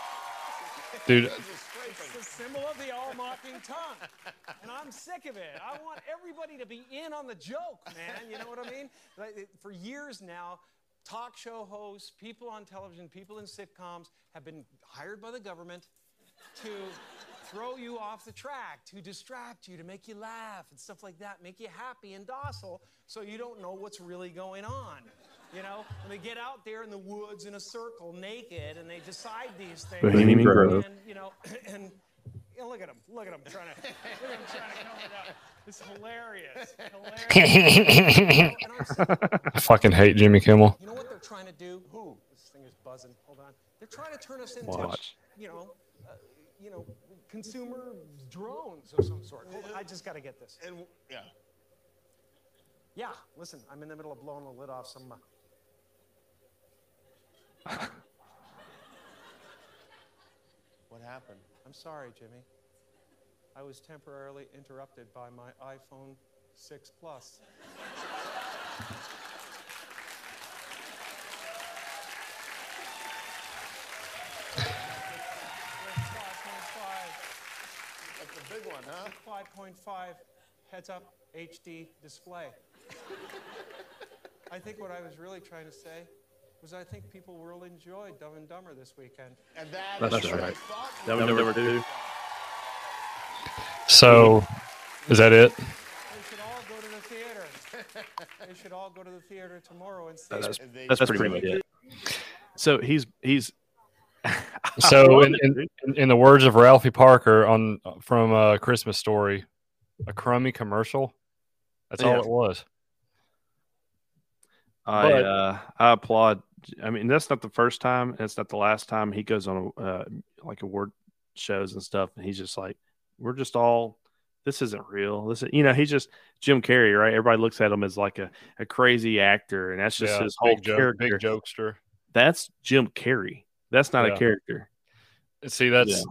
Dude, It's a. It's the symbol of the all mocking tongue. And I'm sick of it. I want everybody to be in on the joke, man. You know what I mean? Like, it- For years now, talk show hosts, people on television, people in sitcoms have been hired by the government to throw you off the track, to distract you, to make you laugh and stuff like that, make you happy and docile so you don't know what's really going on. You know, and they get out there in the woods in a circle naked and they decide these things. Bohemian Grove. And, you know, *clears throat* and you know, look at him. Look at him trying to, look at him trying to come it up. It's hilarious. Hilarious. You know, and I'm I fucking hate Jimmy Kimmel. you know what they're trying to do? Who? This thing is buzzing. Hold on. They're trying to turn us into, Watch. you know, uh, you know, consumer drones of some sort. Hold on, I just got to get this. And yeah. Yeah, listen, I'm in the middle of blowing the lid off some. Uh, *laughs* What happened? I'm sorry, Jimmy. I was temporarily interrupted by my iPhone 6 Plus. *laughs* big one, huh? 5.5 heads up HD display. I think what I was really trying to say was I think people will enjoy Dumb and Dumber this weekend. And that That's is right. thought you That were never do. So, is that it? They should all go to the theater. *laughs* they should all go to the theater tomorrow and see That's, And they- that's pretty much it. So he's he's *laughs* So, in, in, in the words of Ralphie Parker on from a Christmas Story, a crummy commercial. That's all it was. I But- uh, I applaud. I mean, that's not the first time, and it's not the last time he goes on uh, like award shows and stuff, and he's just like, "We're just all. This isn't real. This, is, you know, he's just Jim Carrey, right? Everybody looks at him as like a, a crazy actor, and that's just Yeah, his whole big joke, character. big jokester. That's Jim Carrey. That's not Yeah. a character. See, that's.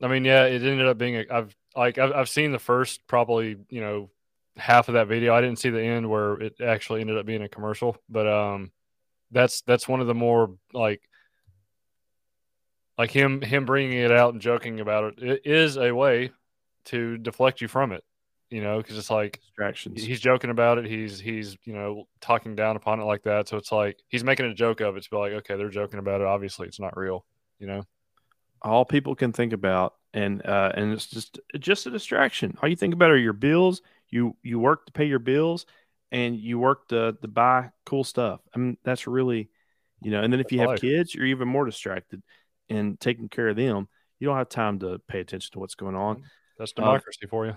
I mean, yeah, it ended up being. A, I've like I've, I've seen the first probably you know half of that video. I didn't see the end where it actually ended up being a commercial, but um, that's that's one of the more like like him him bringing it out and joking about it. It is a way to deflect you from it, you know, because it's like Distractions. he's joking about it. He's he's you know talking down upon it like that. So it's like he's making a joke of it to be like, okay, they're joking about it. Obviously, it's not real, you know. all people can think about and uh and it's just just a distraction all you think about are your bills you you work to pay your bills and you work to to buy cool stuff i mean that's really you know and then if you have life. kids you're even more distracted and taking care of them you don't have time to pay attention to what's going on That's Uh, democracy for you.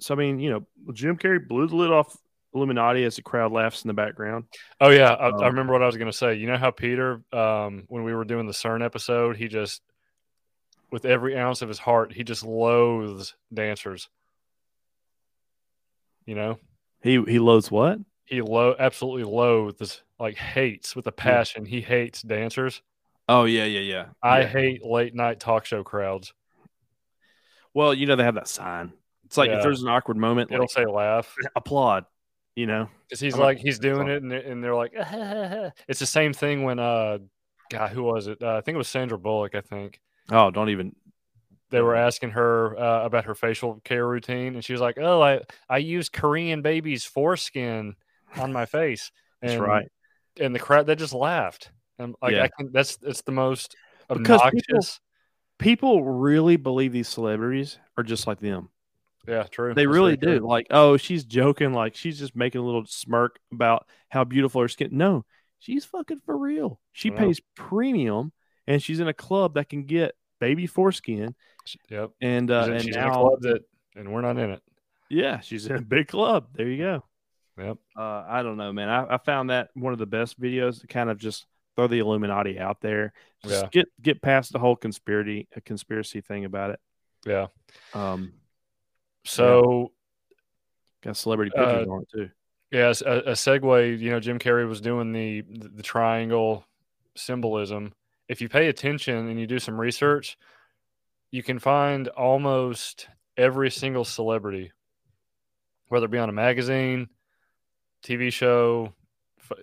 So i mean you know jim carrey blew the lid off illuminati as the crowd laughs in the background Oh yeah, I, um, I remember what I was going to say. You know how Peter, um, when we were doing the CERN episode, he just, with every ounce of his heart, he just loathes dancers. You know, he he loathes what he lo absolutely loathes, like hates with a passion. He hates dancers. oh yeah yeah yeah I Yeah. hate late night talk show crowds. well you know they have that sign it's like Yeah. if there's an awkward moment It'll like, say laugh *laughs* applaud you know because he's I'm like he's doing it, and, and they're like, *laughs* it's the same thing when uh, God, who was it? Uh, I think it was Sandra Bullock. I think oh don't even they were asking her uh, about her facial care routine, and she was like, "Oh, I I use Korean baby's foreskin on my face." *laughs* That's right. And the crowd they just laughed. And like Yeah. I can, that's it's the most Because obnoxious. people- people really believe these celebrities are just like them. Yeah, true. They That's really do. true. Like, oh, she's joking. Like, she's just making a little smirk about how beautiful her skin. No, she's fucking for real. She pays premium, and she's in a club that can get baby foreskin. Yep. And uh, She's and she's in a now, club that, and we're not in it. yeah, she's in a big club. There you go. Yep. Uh, I don't know, man. I, I found that one of the best videos to kind of just throw the Illuminati out there. Just Yeah. get get past the whole conspiracy a conspiracy thing about it. Yeah. Um, So got celebrity pictures Uh, on it too. Yes, a, a segue. You know, Jim Carrey was doing the the triangle symbolism. If you pay attention and you do some research, you can find almost every single celebrity, whether it be on a magazine, TV show,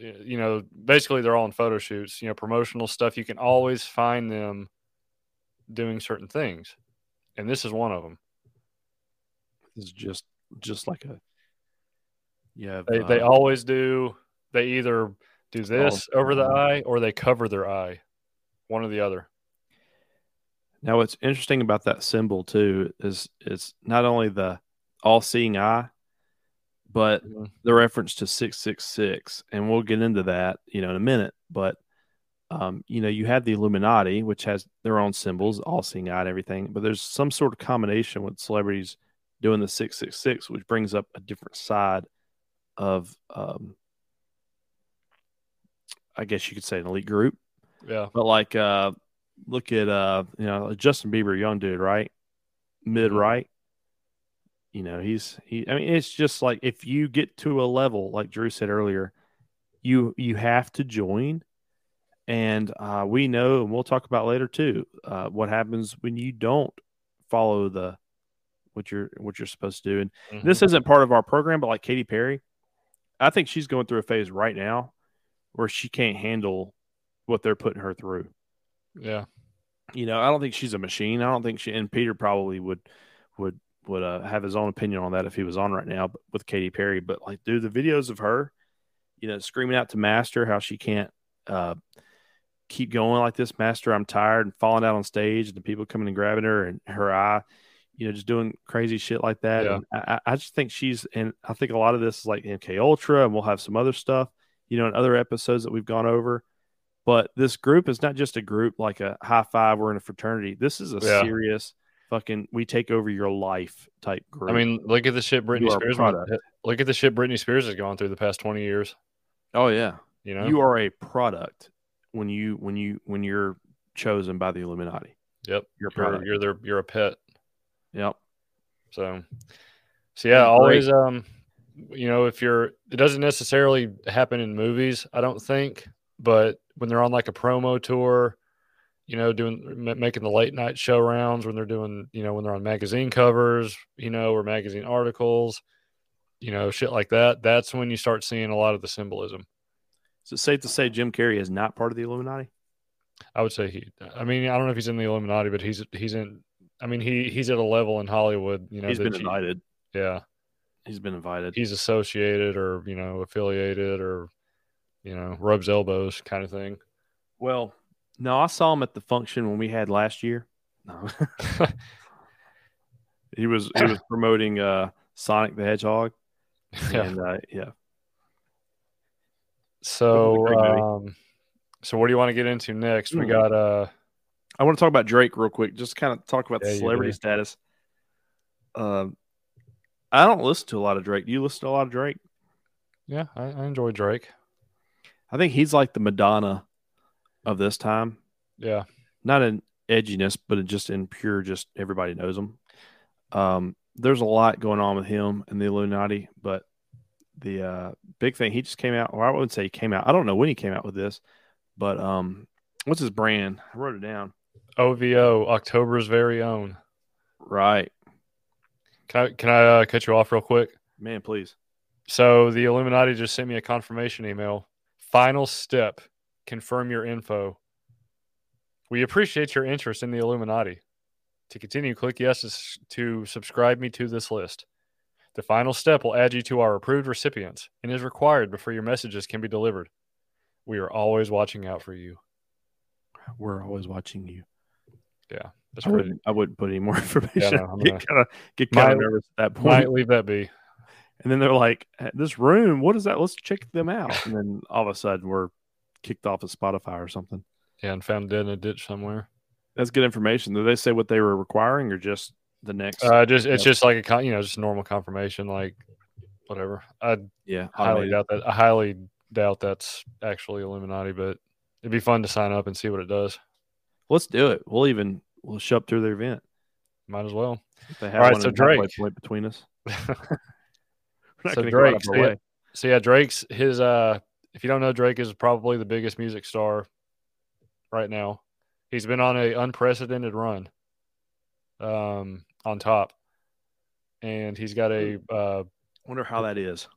you know, basically they're all in photo shoots. You know, promotional stuff. You can always find them doing certain things, and this is one of them. Is just just like a yeah. They they always do. They either do this over the uh, eye or they cover their eye, one or the other. now what's interesting about that symbol too is it's not only the all-seeing eye, but Mhm. the reference to six six six, and we'll get into that you know in a minute. But um, you know you have the Illuminati, which has their own symbols, all-seeing eye and everything. But there's some sort of combination with celebrities doing the six six six, which brings up a different side of um, I guess you could say an elite group. Yeah. But like, uh, look at uh, you know, Justin Bieber, young dude, right? Mid right. You know, he's he. I mean, it's just like if you get to a level, like Drew said earlier, you you have to join, and uh, we know, and we'll talk about later too, uh, what happens when you don't follow the what you're what you're supposed to do. And Mm-hmm. this isn't part of our program, but like Katy Perry, I think she's going through a phase right now where she can't handle what they're putting her through. Yeah. You know, I don't think she's a machine. I don't think she and Peter probably would would would uh, have his own opinion on that if he was on right now but with Katy Perry. But like, dude, the videos of her, you know, screaming out to Master how she can't uh, keep going like this. Master, I'm tired, and falling out on stage, and the people coming and grabbing her, and her eye, you know, just doing crazy shit like that. Yeah. And I, I I just think she's, and I think a lot of this is like MK Ultra, and we'll have some other stuff, you know, in other episodes that we've gone over. But this group is not just a group like a high five. We're in a fraternity. This is a Yeah. serious fucking we take over your life type group. I mean, look at the shit Britney You Spears. went- product. Look at the shit Britney Spears has gone through the past twenty years. oh yeah, You know. you are a product when you when you when you're chosen by the Illuminati. yep. You're a You're product. you're their you're a pet. Yep. So, so yeah, Great. always um, you know, if you're, it doesn't necessarily happen in movies, I don't think, but when they're on like a promo tour, you know, doing making the late night show rounds when they're doing, you know, when they're on magazine covers, you know, or magazine articles, you know, shit like that. That's when you start seeing a lot of the symbolism. Is it safe to say Jim Carrey is not part of the Illuminati? I would say he. I mean, I don't know if he's in the Illuminati, but he's he's in. I mean, he he's at a level in Hollywood. You know, He's been invited. Yeah, He's been invited. he's associated or you know affiliated or you know rubs elbows kind of thing. Well, no, I saw him at the function when we had last year. No. *laughs* he was he was promoting uh Sonic the Hedgehog. yeah. And uh, yeah. So, um, so what do you want to get into next? We got uh, I want to talk about Drake real quick. Just kind of talk about Yeah, the celebrity do. status. Um, I don't listen to a lot of Drake. Do you listen to a lot of Drake? yeah, I, I enjoy Drake. I think he's like the Madonna of this time. Yeah, Not in edginess, but in just in pure, just everybody knows him. Um, there's a lot going on with him and the Illuminati, but the uh, big thing he just came out. Or I wouldn't say he came out. I don't know when he came out with this, but um, what's his brand? I wrote it down. OVO, October's very own. Right, Can I can I uh, cut you off real quick? man. Please. So the Illuminati just sent me a confirmation email. Final step: confirm your info. We appreciate your interest in the Illuminati. To continue, click yes to to subscribe me to this list. The final step will add you to our approved recipients and is required before your messages can be delivered. We are always watching out for you. We're always watching you. That's I wouldn't, I wouldn't put any more *laughs* information. no, get kind of get kind of nervous at that point. Might leave that be. And then they're like, "This room, what is that? Let's check them out." And then all of a sudden, we're kicked off of Spotify or something. Yeah, and found dead in a ditch somewhere. That's good information. Did they say what they were requiring, or just the next? Uh, just it's Yeah. just like a con- you know just normal confirmation, like whatever. I yeah, highly doubt that. I highly doubt that's actually Illuminati, but it'd be fun to sign up and see what it does. Let's do it. We'll even we'll show up to their event. Might as well. If they have All right, one so Drake. point between us. *laughs* So gonna go out Drake, so yeah, so yeah, Drake's his. Uh, if you don't know, Drake is probably the biggest music star right now. He's been on a unprecedented run, um, on top, and he's got a uh, Wonder how that is.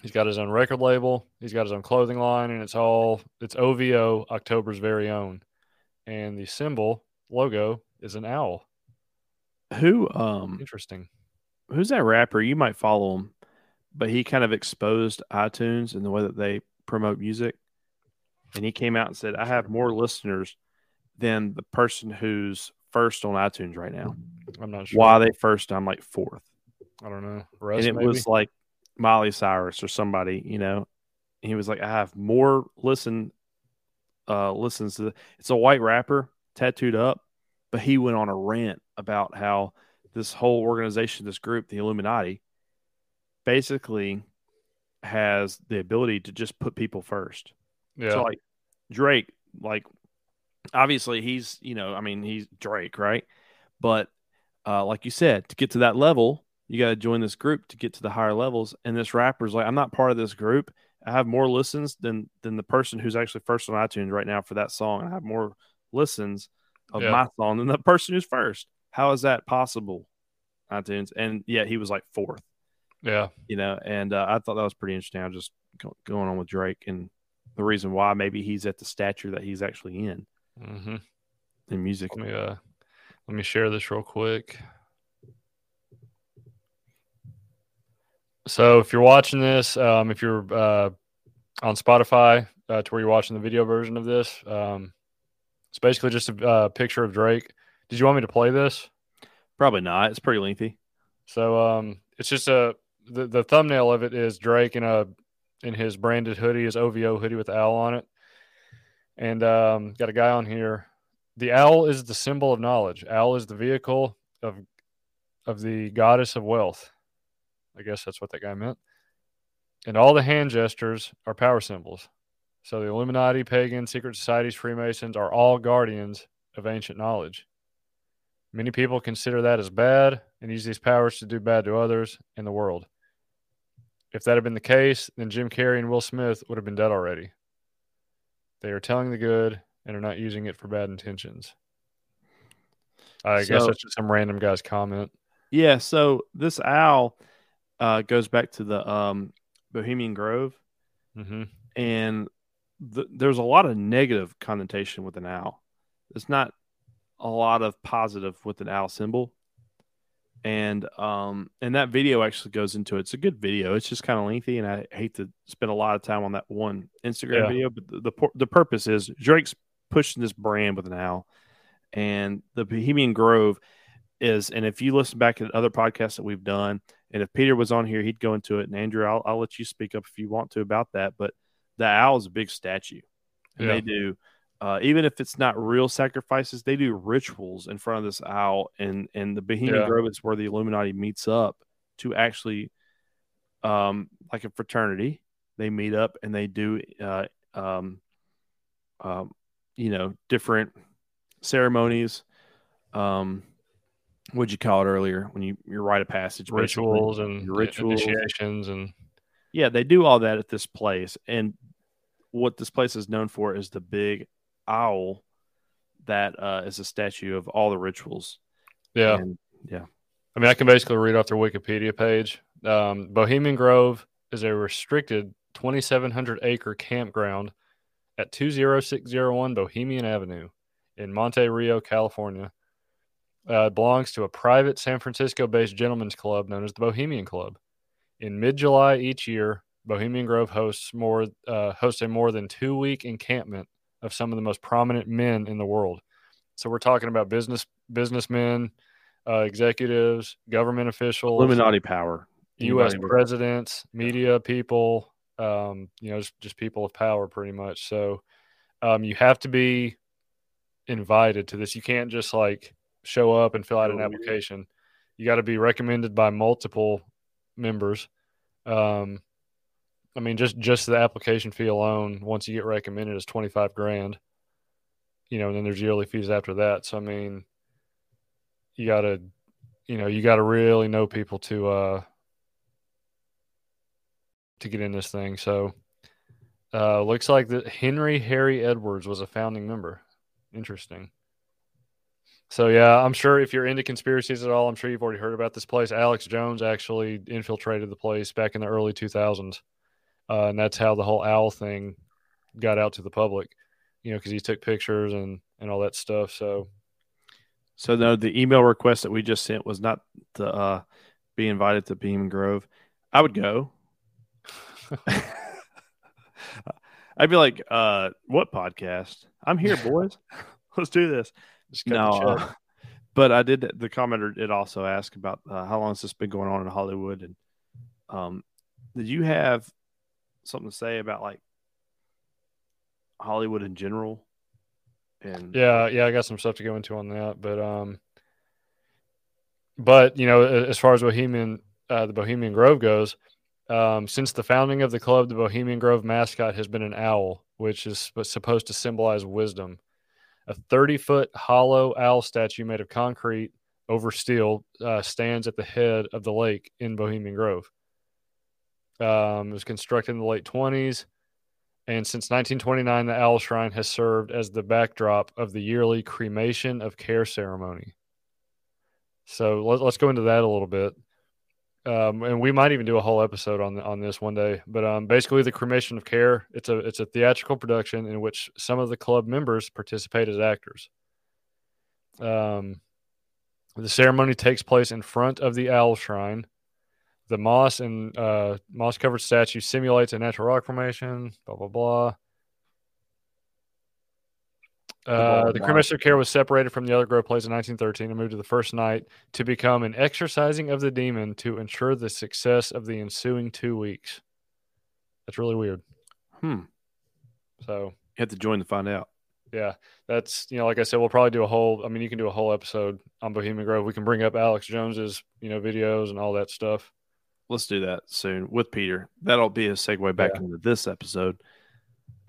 He's got his own record label. He's got his own clothing line, and it's all it's OVO, October's very own. And the symbol logo is an owl. Who um Interesting. who's that rapper? You might follow him, but he kind of exposed iTunes and the way that they promote music. And he came out and said, I have more listeners than the person who's first on iTunes right now. I'm not sure. Why they first? I'm like fourth. I don't know. Russ, and it maybe? was like Miley Cyrus or somebody, you know. He was like, I have more listen uh listens to it's a white rapper tattooed up, but he went on a rant about how this whole organization, this group, the Illuminati, basically has the ability to just put people first. yeah. So like Drake, like obviously he's you know I mean he's Drake, right? But uh, like you said, to get to that level, you got to join this group to get to the higher levels. And this rapper's like, I'm not part of this group. I have more listens than than the person who's actually first on iTunes right now for that song. I have more listens of Yeah. my song than the *laughs* person who's first. How is that possible? iTunes, and yet he was like fourth. Yeah. You know, and uh, I thought that was pretty interesting. I was just go- going on with Drake and the reason why maybe he's at the stature that he's actually in hmm in music. Let me uh, let me share this real quick. So if you're watching this, um, if you're uh, on Spotify uh, to where you're watching the video version of this, um, it's basically just a uh, picture of Drake. Did you want me to play this? Probably not. It's pretty lengthy. So um, it's just a the, the thumbnail of it is Drake in a in his branded hoodie, his OVO hoodie with the owl on it, and um, got a guy on here. The owl is the symbol of knowledge. Owl is the vehicle of of the goddess of wealth. I guess that's what that guy meant. And all the hand gestures are power symbols. So the Illuminati, pagan, secret societies, Freemasons are all guardians of ancient knowledge. Many people consider that as bad and use these powers to do bad to others in the world. If that had been the case, then Jim Carrey and Will Smith would have been dead already. They are telling the good and are not using it for bad intentions. I guess that's just some random guy's comment. Yeah, so this owl uh, goes back to the um, Bohemian Grove, hmm and th- there's a lot of negative connotation with an owl. It's not a lot of positive with an owl symbol, and um, and that video actually goes into it. It's a good video. It's just kind of lengthy, and I hate to spend a lot of time on that one Instagram Yeah. video. But the, the the purpose is Drake's pushing this brand with an owl, and the Bohemian Grove is. And if you listen back at other podcasts that we've done, and if Peter was on here, he'd go into it. And Andrew, I'll, I'll let you speak up if you want to about that. But the owl is a big statue, and Yeah. they do. Uh, even if it's not real sacrifices, they do rituals in front of this owl, and and the Bohemian Yeah. Grove is where the Illuminati meets up to actually, um, like a fraternity. They meet up and they do, uh, um, um, you know, different ceremonies. Um, what'd you call it earlier when you your rite of passage? Rituals and Your rituals. initiations and Yeah, they do all that at this place. And what this place is known for is the big owl that uh, is a statue of all the rituals. yeah. And, yeah. I mean, I can basically read off their Wikipedia page. Um, Bohemian Grove is a restricted 2,700 acre campground at 20601 Bohemian Avenue in Monte Rio, California. Uh, belongs to a private San Francisco based gentlemen's club known as the Bohemian Club. In mid July each year, Bohemian Grove hosts more uh, hosts a more than two week encampment of some of the most prominent men in the world. So we're talking about business businessmen, uh, executives, government officials, Illuminati power. U.S. Presidents, media people, um, you know, just, just people of power, pretty much. So um, you have to be invited to this. You can't just like show up and fill out an Oh, application. You got to be recommended by multiple members. Um, I mean, just just the application fee alone, once you get recommended, is twenty five grand. You know, and then there's yearly fees after that. So I mean, you got to, you know, you got to really know people to uh to get in this thing. So uh looks like that Henry Harry Edwards was a founding member. Interesting. So yeah, I'm sure if you're into conspiracies at all, I'm sure you've already heard about this place. Alex Jones actually infiltrated the place back in the early 2000s, uh, and that's how the whole owl thing got out to the public. You know, because he took pictures and and all that stuff. So So no, the email request that we just sent was not to uh, be invited to Beam Grove. I would go. *laughs* *laughs* I'd be like, uh, "What podcast? I'm here, boys. *laughs* Let's do this." Just cut No, the uh, *laughs* but I did. The commenter did also ask about uh, how long has this been going on in Hollywood, and um, did you have something to say about like Hollywood in general? And Yeah, yeah, I got some stuff to go into on that, but um, but you know, as far as Bohemian, uh, the Bohemian Grove goes, um, since the founding of the club, the Bohemian Grove mascot has been an owl, which is supposed to symbolize wisdom. A 30 foot hollow owl statue made of concrete over steel uh, stands at the head of the lake in Bohemian Grove. Um, it was constructed in the late 20s. And since 1929, the Owl Shrine has served as the backdrop of the yearly cremation of care ceremony. So let, us go into that a little bit. Um, and we might even do a whole episode on on this one day. But um, basically, the cremation of care it's a it's a theatrical production in which some of the club members participate as actors. Um, the ceremony takes place in front of the owl shrine. The moss and uh, moss covered statue simulates a natural rock formation. Blah blah blah. Uh, the cremation of care was separated from the other grove plays in 1913 and moved to the first night to become an exorcising of the demon to ensure the success of the ensuing two weeks. That's really weird. Hmm. So You have to join to find out. yeah, that's you know, like I said, we'll probably do a whole. I mean, you can do a whole episode on Bohemian Grove. We can bring up Alex Jones's you know videos and all that stuff. Let's do that soon with Peter. That'll be a segue back Yeah. into this episode.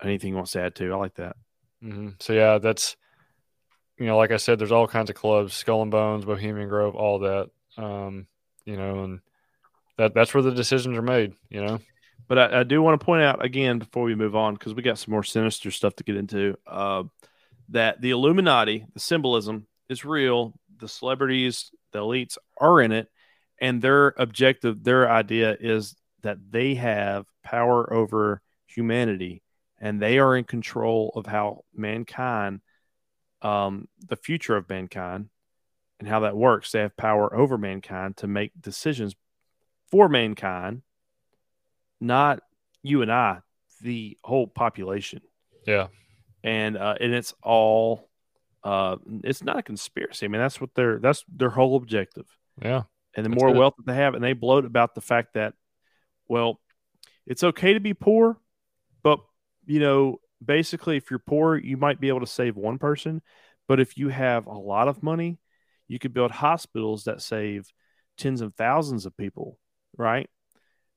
Anything you want to add to? I like that. Hmm So yeah, that's you know, like I said, there's all kinds of clubs, Skull and Bones, Bohemian Grove, all that. Um, you know, and that that's where the decisions are made. You know. But I, I do want to point out again before we move on because we got some more sinister stuff to get into. Uh, that the Illuminati, the symbolism is real. The celebrities, the elites are in it, and their objective, their idea is that they have power over humanity, and they are in control of how mankind, um, the future of mankind, and how that works. They have power over mankind to make decisions for mankind not you and I, the whole population. Yeah. And uh, and it's all uh, it's not a conspiracy. I mean, that's what their that's their whole objective. Yeah. And the more it. wealth that they have, and they bloat about the fact that, well, it's okay to be poor, but you know, basically, if you're poor, you might be able to save one person, but if you have a lot of money, you could build hospitals that save tens of thousands of people, right?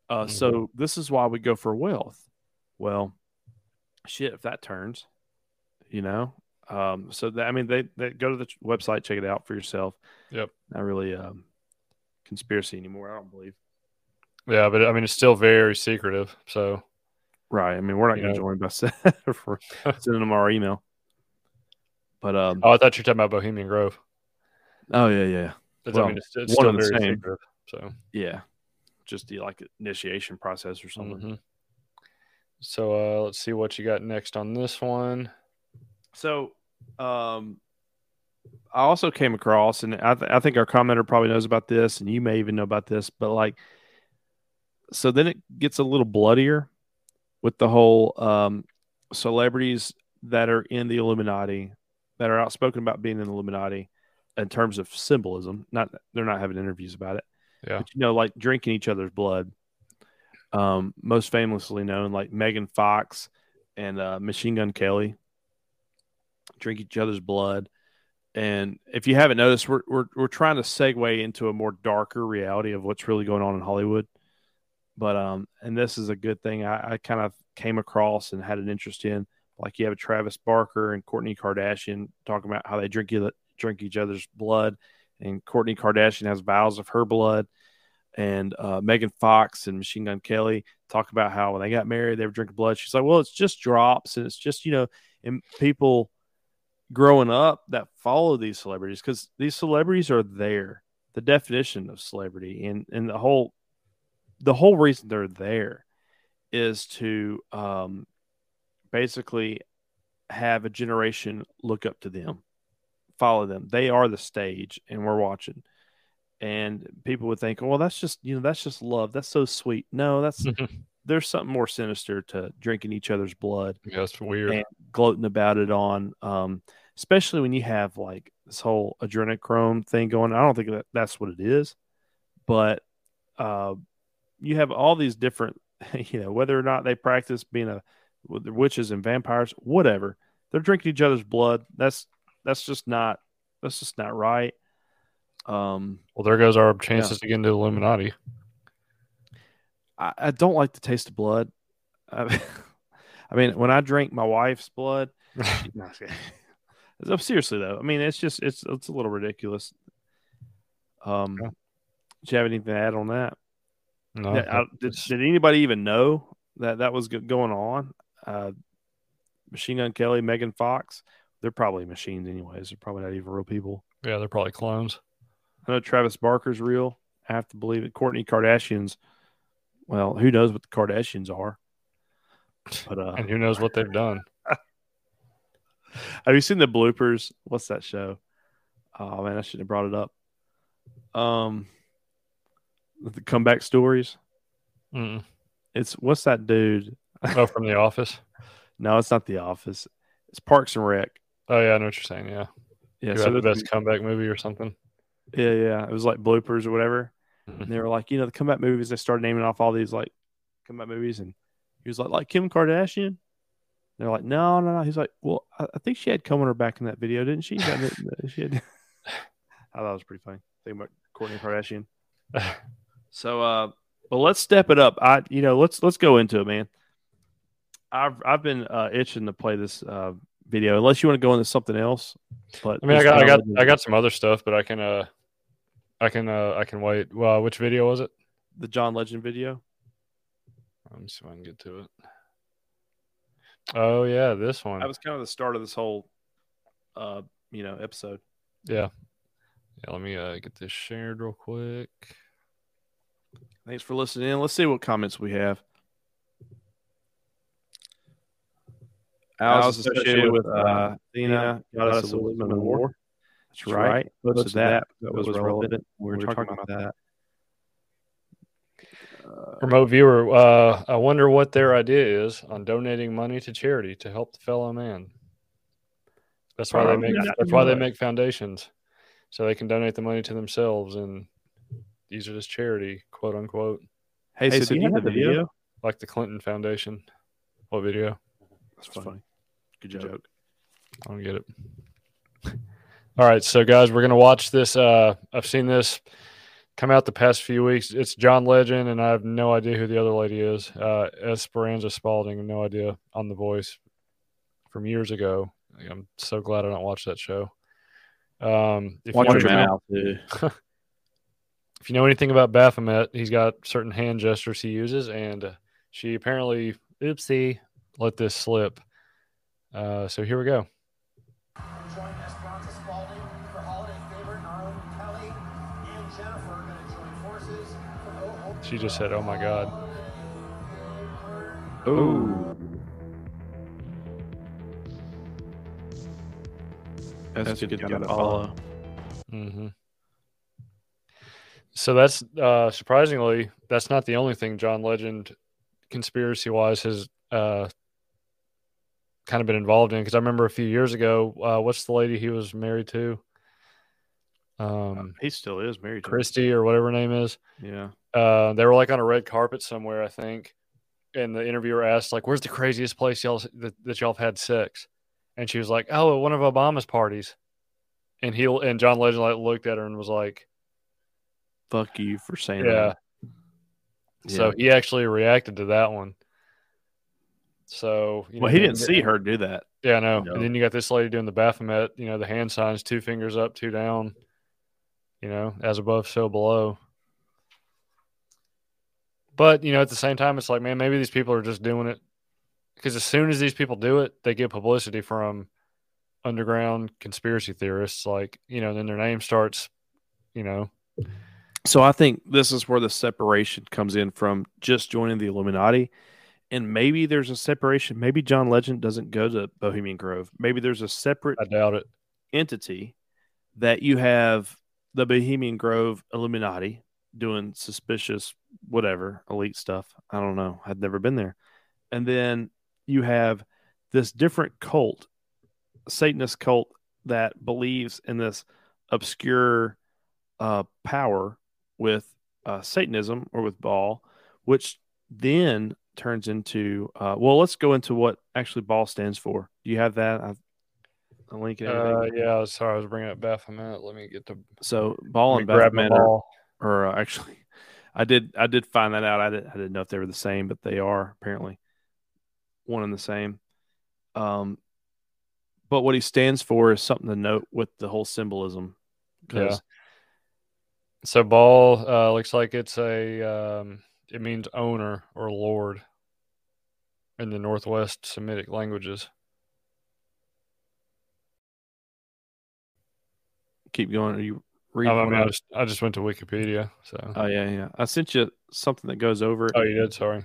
Uh, Mhm. So this is why we go for wealth. Well, shit, if that turns, you know. Um, so that I mean, they, they go to the website, check it out for yourself. Yep. Not really um, conspiracy anymore. I don't believe. Yeah, but I mean, it's still very secretive. So Right. I mean, we're not going to join by *laughs* for *laughs* sending them our email. But um, Oh, I thought you were talking about Bohemian Grove. oh yeah, yeah, That's, Well, I mean, it's, it's one still the very same. secretive. So, yeah. Just the like initiation process or something. mhm. so uh, let's see what you got next on this one. So, um, I also came across, and I, th- I think our commenter probably knows about this, and you may even know about this, but like, so then it gets a little bloodier with the whole um, celebrities that are in the Illuminati, that are outspoken about being in the Illuminati in terms of symbolism. Not they're not having interviews about it. Yeah. But, you know, like drinking each other's blood. Um, most famously known, like Megan Fox and uh, Machine Gun Kelly drink each other's blood. And if you haven't noticed, we're, we're, we're trying to segue into a more darker reality of what's really going on in Hollywood. But, um, and this is a good thing I, I kind of came across and had an interest in. Like you have Travis Barker and Kourtney Kardashian talking about how they drink, drink each other's blood. And Kourtney Kardashian has vials of her blood. And uh, Megan Fox and Machine Gun Kelly talk about how when they got married, they were drinking blood. She's like, well, it's just drops. And it's just, you know, and people growing up that follow these celebrities because these celebrities are there the definition of celebrity and and the whole the whole reason they're there is to um basically have a generation look up to them follow them. They are the stage and we're watching. And people would think well that's just you know that's just love. That's so sweet. No that's *laughs* there's something more sinister to drinking each other's blood Yeah, it's weird. and gloating about it on um especially when you have like this whole adrenochrome thing going. I don't think that that's what it is but uh you have all these different *laughs* you know whether or not they practice being a witches and vampires whatever they're drinking each other's blood that's that's just not that's just not right um Well, there goes our chances to get into Illuminati. I, I don't like the taste of blood. I, *laughs* I mean, when I drink my wife's blood, *laughs* no, I'm just kidding. No, seriously though, I mean, it's just it's it's a little ridiculous. Um, Yeah. do you have anything to add on that? No, Yeah, I- did, did anybody even know that that was going on? Uh, Machine Gun Kelly, Megan Fox, they're probably machines anyways. They're probably not even real people. yeah, they're probably clones. I know Travis Barker's real. I have to believe it. Kourtney Kardashian's. Well, who knows what the Kardashians are? But uh, And who knows what they've done? *laughs* have you seen the bloopers? What's that show? Oh man, I shouldn't have brought it up. Um, the comeback stories. Mm-mm. It's what's that dude? Oh, from The Office. *laughs* No, it's not The Office. It's Parks and Rec. Oh yeah, I know what you're saying. Yeah, Yeah, you had the best comeback movie or something. Yeah, yeah. It was like bloopers or whatever. Mhm. And they were like, you know, the comeback movies, they started naming off all these like comeback movies. And he was like, like Kim Kardashian. They're like, no, no, no. He's like, well, I, I think she had cum on her back in that video, didn't she? She had... *laughs* I thought it was pretty funny. Think about Kourtney Kardashian. *laughs* So, uh, well, let's step it up. I, you know, let's let's go into it, man. I've I've been uh, itching to play this uh, video. Unless you want to go into something else, but I mean, I got, I got, I got some other stuff, but I can, uh, I can, uh, I can wait. Well, which video was it? the John Legend video. Let me see if I can get to it. Oh yeah, this one. That was kind of the start of this whole, uh, you know, episode. Yeah. Yeah, let me uh, get this shared real quick. Thanks for listening. Let's see what comments we have. Alice is associated with uh, Athena, goddess of wisdom and war. That's right. Posted that. That was relevant. We were talking about that. Remote viewer, uh, I wonder what their idea is on donating money to charity to help the fellow man. That's why they make. That's why they make foundations, so they can donate the money to themselves and use are just charity, quote unquote, Hey, so, do you have the video? like the Clinton Foundation. What video? That's funny. Good joke. I don't get it. *laughs* All right, so guys, we're gonna watch this. Uh, I've seen this come out the past few weeks. It's John Legend, and I have no idea who the other lady is. Uh, Esperanza Spalding, no idea on The Voice from years ago. I'm so glad I don't watch that show. Um, if, Watch you your know, mouth, *laughs* dude. If you know anything about Baphomet, he's got certain hand gestures he uses, and uh, she apparently, oopsie, let this slip. Uh, so here we go. Join Esperanza Spalding for holiday favorite Arlen Kelly and Jennifer are going to join forces for Hope. She just said, "Oh my God." Oh. That's, a good guy to follow. hmm So that's uh, surprisingly that's not the only thing John Legend, conspiracy wise, has uh, kind of been involved in. Because I remember a few years ago, uh, what's the lady he was married to? Um, He still is married to. Christy or whatever her name is. Yeah. Uh, they were like on a red carpet somewhere, I think. And the interviewer asked, like, "Where's the craziest place y'all that, that y'all have had sex?" And she was like, "Oh, at one of Obama's parties." And he and John Legend like looked at her and was like, Fuck you for saying "Yeah." that. So he actually reacted to that one. So you well, know, he didn't see her do that. Yeah, I know. No. And then you got this lady doing the Baphomet, you know, the hand signs, two fingers up, two down. You know, as above, so below. But you know, at the same time, it's like, man, maybe these people are just doing it because as soon as these people do it, they get publicity from underground conspiracy theorists. Like, you know, then their name starts, you know, So I think this is where the separation comes in from just joining the Illuminati. And maybe there's a separation. Maybe John Legend doesn't go to Bohemian Grove. Maybe there's a separate I doubt it. entity that you have the Bohemian Grove Illuminati doing suspicious, whatever, elite stuff. I don't know. I've never been there. And then you have this different cult, Satanist cult that believes in this obscure uh, power with uh, Satanism or with Baal, which then turns into, uh, well, let's go into what actually Baal stands for. Do you have that? I've, a link and everything. Uh, yeah, I was sorry, I was bringing up Baphomet. Let me get to So Baal and me grab my Baphomet ball. are uh, actually, *laughs* I did I did find that out. I didn't I didn't know if they were the same, but they are apparently one and the same. Um, but what he stands for is something to note with the whole symbolism. 'Cause- Yeah. So Baal uh, looks like it's a um, it means owner or lord in the Northwest Semitic languages. keep going. Are you I, reading? I mean, I- I just, I just went to Wikipedia. So oh yeah, yeah. I sent you something that goes over oh, you did. Sorry.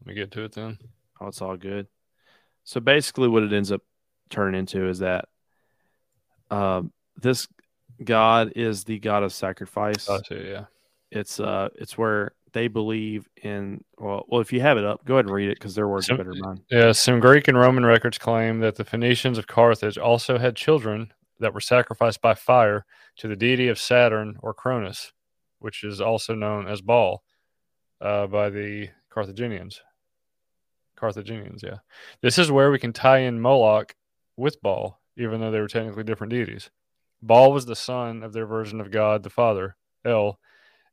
Let me get to it then. Oh, it's all good. So basically, what it ends up turning into is that um, this god is the god of sacrifice. See. Yeah. It's uh, it's where they believe in. Well, well, if you have it up, go ahead and read it because their words So- are better than mine. Yeah, some Greek and Roman records claim that the Phoenicians of Carthage also had children that were sacrificed by fire to the deity of Saturn or Cronus, which is also known as Baal uh, by the Carthaginians. Carthaginians, yeah. This is where we can tie in Moloch with Baal, even though they were technically different deities. Baal was the son of their version of God the Father, El,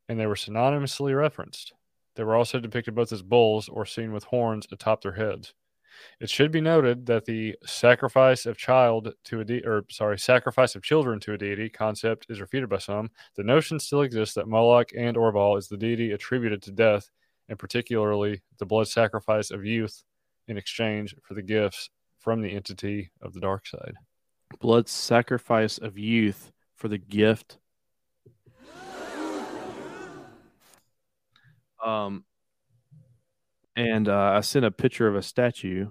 and they were synonymously referenced. They were also depicted both as bulls or seen with horns atop their heads. It should be noted that the sacrifice of child to a de- or sorry, sacrifice of children to a deity concept is refuted by some. The notion still exists that Moloch and or Baal is the deity attributed to death, and particularly the blood sacrifice of youth in exchange for the gifts from the entity of the dark side. Blood sacrifice of youth for the gift. Um, and uh, I sent a picture of a statue.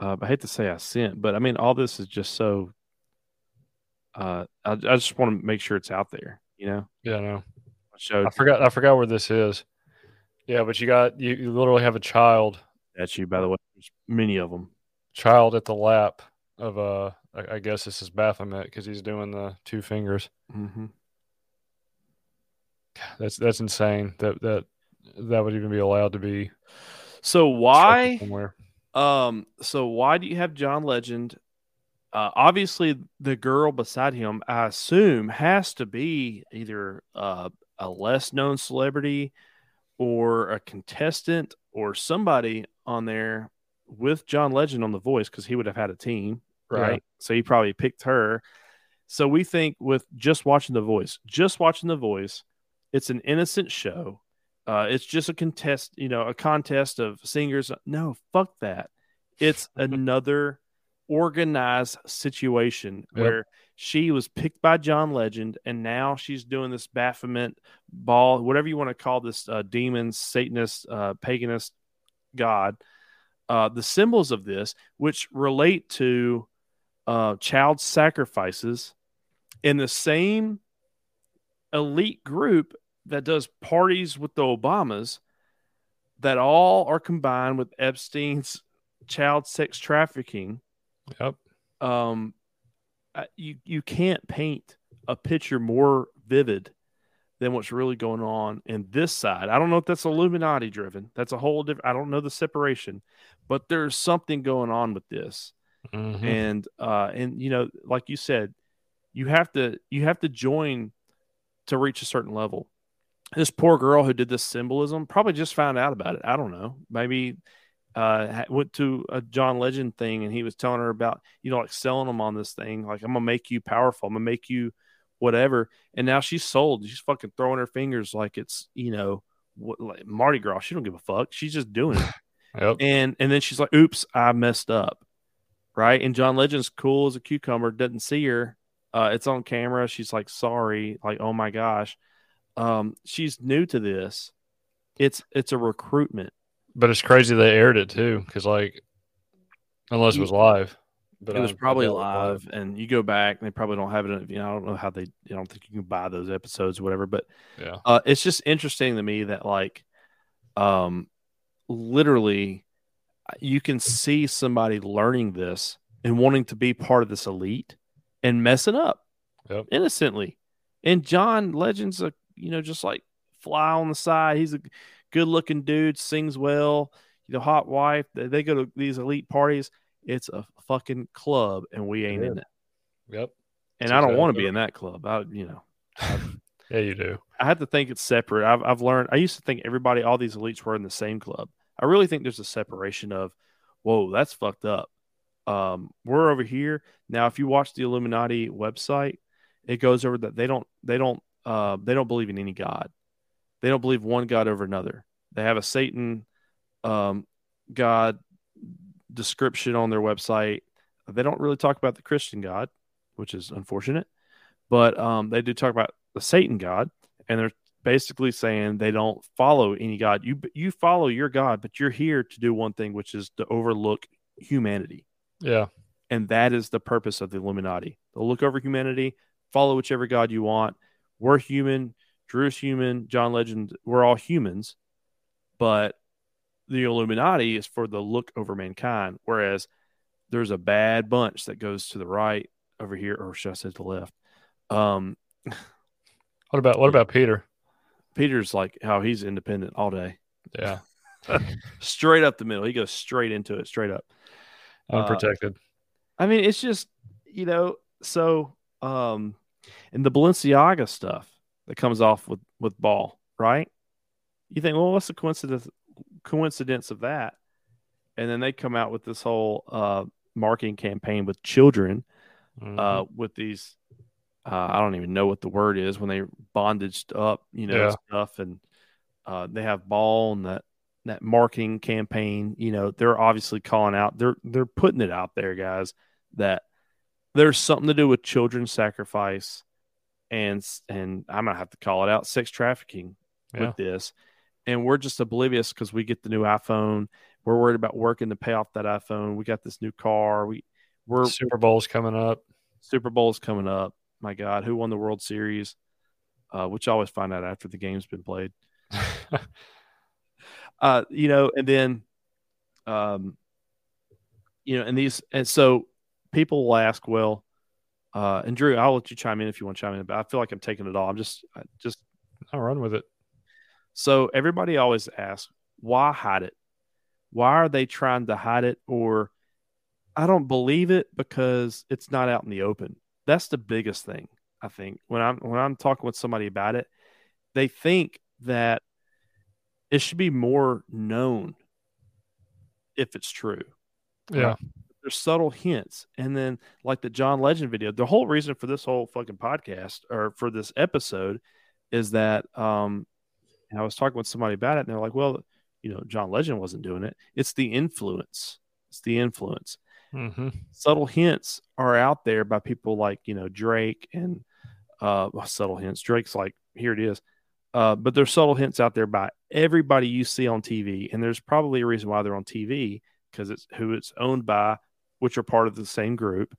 Uh, I hate to say I sent, but I mean all this is just so. Uh, I, I just want to make sure it's out there. You know, Yeah. I showed I forgot I forgot where this is. Yeah, but you got you, you literally have a child statue. By the way, there's many of them. child at the lap of uh I, I guess this is Baphomet because he's doing the two fingers. Mm-hmm. That's that's insane that that that would even be allowed to be So why? somewhere. Um. So why do you have John Legend? Uh, obviously, the girl beside him, I assume, has to be either uh, a less known celebrity or a contestant or somebody on there with John Legend on the voice because he would have had a team, Yeah. right? So he probably picked her. So we think with just watching the voice, just watching the voice, it's an innocent show. Uh, it's just a contest, you know, a contest of singers. No, fuck that. It's *laughs* another organized situation Yep. where she was picked by John Legend, and now she's doing this Baphomet Baal, whatever you want to call this uh, demon, Satanist, uh, paganist god. Uh, the symbols of this, which relate to uh, child sacrifices, in the same elite group that does parties with the Obamas, that all are combined with Epstein's child sex trafficking Yep. um you you can't paint a picture more vivid than what's really going on in this side. I don't know if that's Illuminati driven. That's a whole different I don't know the separation, but there's something going on with this. Mhm. And uh and you know, like you said, you have to you have to join to reach a certain level. This poor girl who did this symbolism probably just found out about it. I don't know. Maybe uh, went to a John Legend thing and he was telling her about, you know, like selling them on this thing. Like, I'm to make you powerful. I'm to make you whatever. And now she's sold. She's fucking throwing her fingers like it's, you know, what, like Mardi Gras. She don't give a fuck. She's just doing it. *laughs* Yep. and and then she's like, oops, I messed up. Right. And John Legend's cool as a cucumber, doesn't see her. Uh, it's on camera. She's like, sorry. Like, oh my gosh. Um, she's new to this. It's it's a recruitment. But it's crazy they aired it too, because like, unless it was live, but it was I- I probably doubt it live, and you go back, and they probably don't have it. You know, I don't know how they. I don't think you can buy those episodes, or whatever. But Yeah. uh, it's just interesting to me that like, um, literally, you can see somebody learning this and wanting to be part of this elite and messing up Yep. innocently. And John Legend's a you know just like fly on the side. He's a good looking dude, sings well. You know, hot wife. They, they go to these elite parties. It's a fucking club, and we ain't in is. it. Yep. And That's I don't exactly want to be in that club. I, you know, *laughs* Yeah, you do. I have to think it's separate. I've I've learned. I used to think everybody, all these elites, were in the same club. I really think there's a separation of, whoa, that's fucked up. Um, we're over here now. If you watch the Illuminati website, it goes over that they don't they don't uh, they don't believe in any god. They don't believe one god over another. They have a Satan um, god description on their website. They don't really talk about the Christian God, which is unfortunate, but um, they do talk about the Satan God, and they're basically saying they don't follow any God. You you follow your God, but you're here to do one thing, which is to overlook humanity, Yeah. and that is the purpose of the Illuminati. They'll look over humanity, follow whichever God you want. We're human. Drew's human. John Legend. We're all humans, but the Illuminati is for the look over mankind, whereas there's a bad bunch that goes to the right over here, or should I say to the left? Um, What about what about Peter? Peter's like how he's independent all day, Yeah. *laughs* straight up the middle. He goes straight into it, straight up. Uh, Unprotected. I mean, it's just you know, so um, and the Balenciaga stuff that comes off with with Baal, right? You think, well, what's the coincidence coincidence of that? And then they come out with this whole uh, marketing campaign with children, Mhm. uh, with these. Uh, I don't even know what the word is when they bondaged up, you know, Yeah. stuff, and uh, they have Baal and that that marketing campaign. You know, they're obviously calling out. They're they're putting it out there, guys, that there's something to do with children sacrifice, and and I'm gonna have to call it out, sex trafficking Yeah. with this, and we're just oblivious because we get the new iPhone. We're worried about working to pay off that iPhone. We got this new car. We we're Super Bowl's coming up. Super Bowl's coming up. My God, who won the World Series? Uh, which I always find out after the game's been played. *laughs* Uh, you know, and then, um, you know, and these, and so people will ask, well, uh, and Drew, I'll let you chime in if you want to chime in, but I feel like I'm taking it all. I'm just, I just I'll run with it. so everybody always asks, why hide it? Why are they trying to hide it? Or I don't believe it because it's not out in the open. That's the biggest thing, I think. When I'm when I'm talking with somebody about it, they think that it should be more known if it's true. Yeah. There's subtle hints. And then like the John Legend video, the whole reason for this whole fucking podcast or for this episode is that um and I was talking with somebody about it, and they're like, "Well, you know, John Legend wasn't doing it. It's the influence. It's the influence. Hmm Subtle hints are out there by people like you know Drake and uh, subtle hints. Drake's like, here it is, uh, but there's subtle hints out there by everybody you see on TV, and there's probably a reason why they're on TV because it's who it's owned by, which are part of the same group.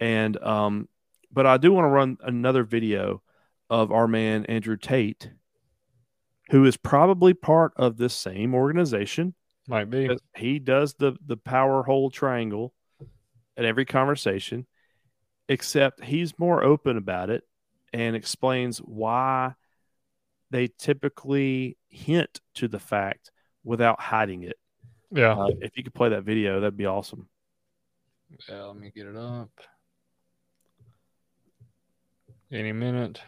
And um, but I do want to run another video of our man Andrew Tate who is probably part of this same organization. Might be. He does the the power hole triangle at every conversation, except he's more open about it and explains why they typically hint to the fact without hiding it. Yeah. Uh, if you could play that video, that'd be awesome. Yeah, let me get it up. Any minute.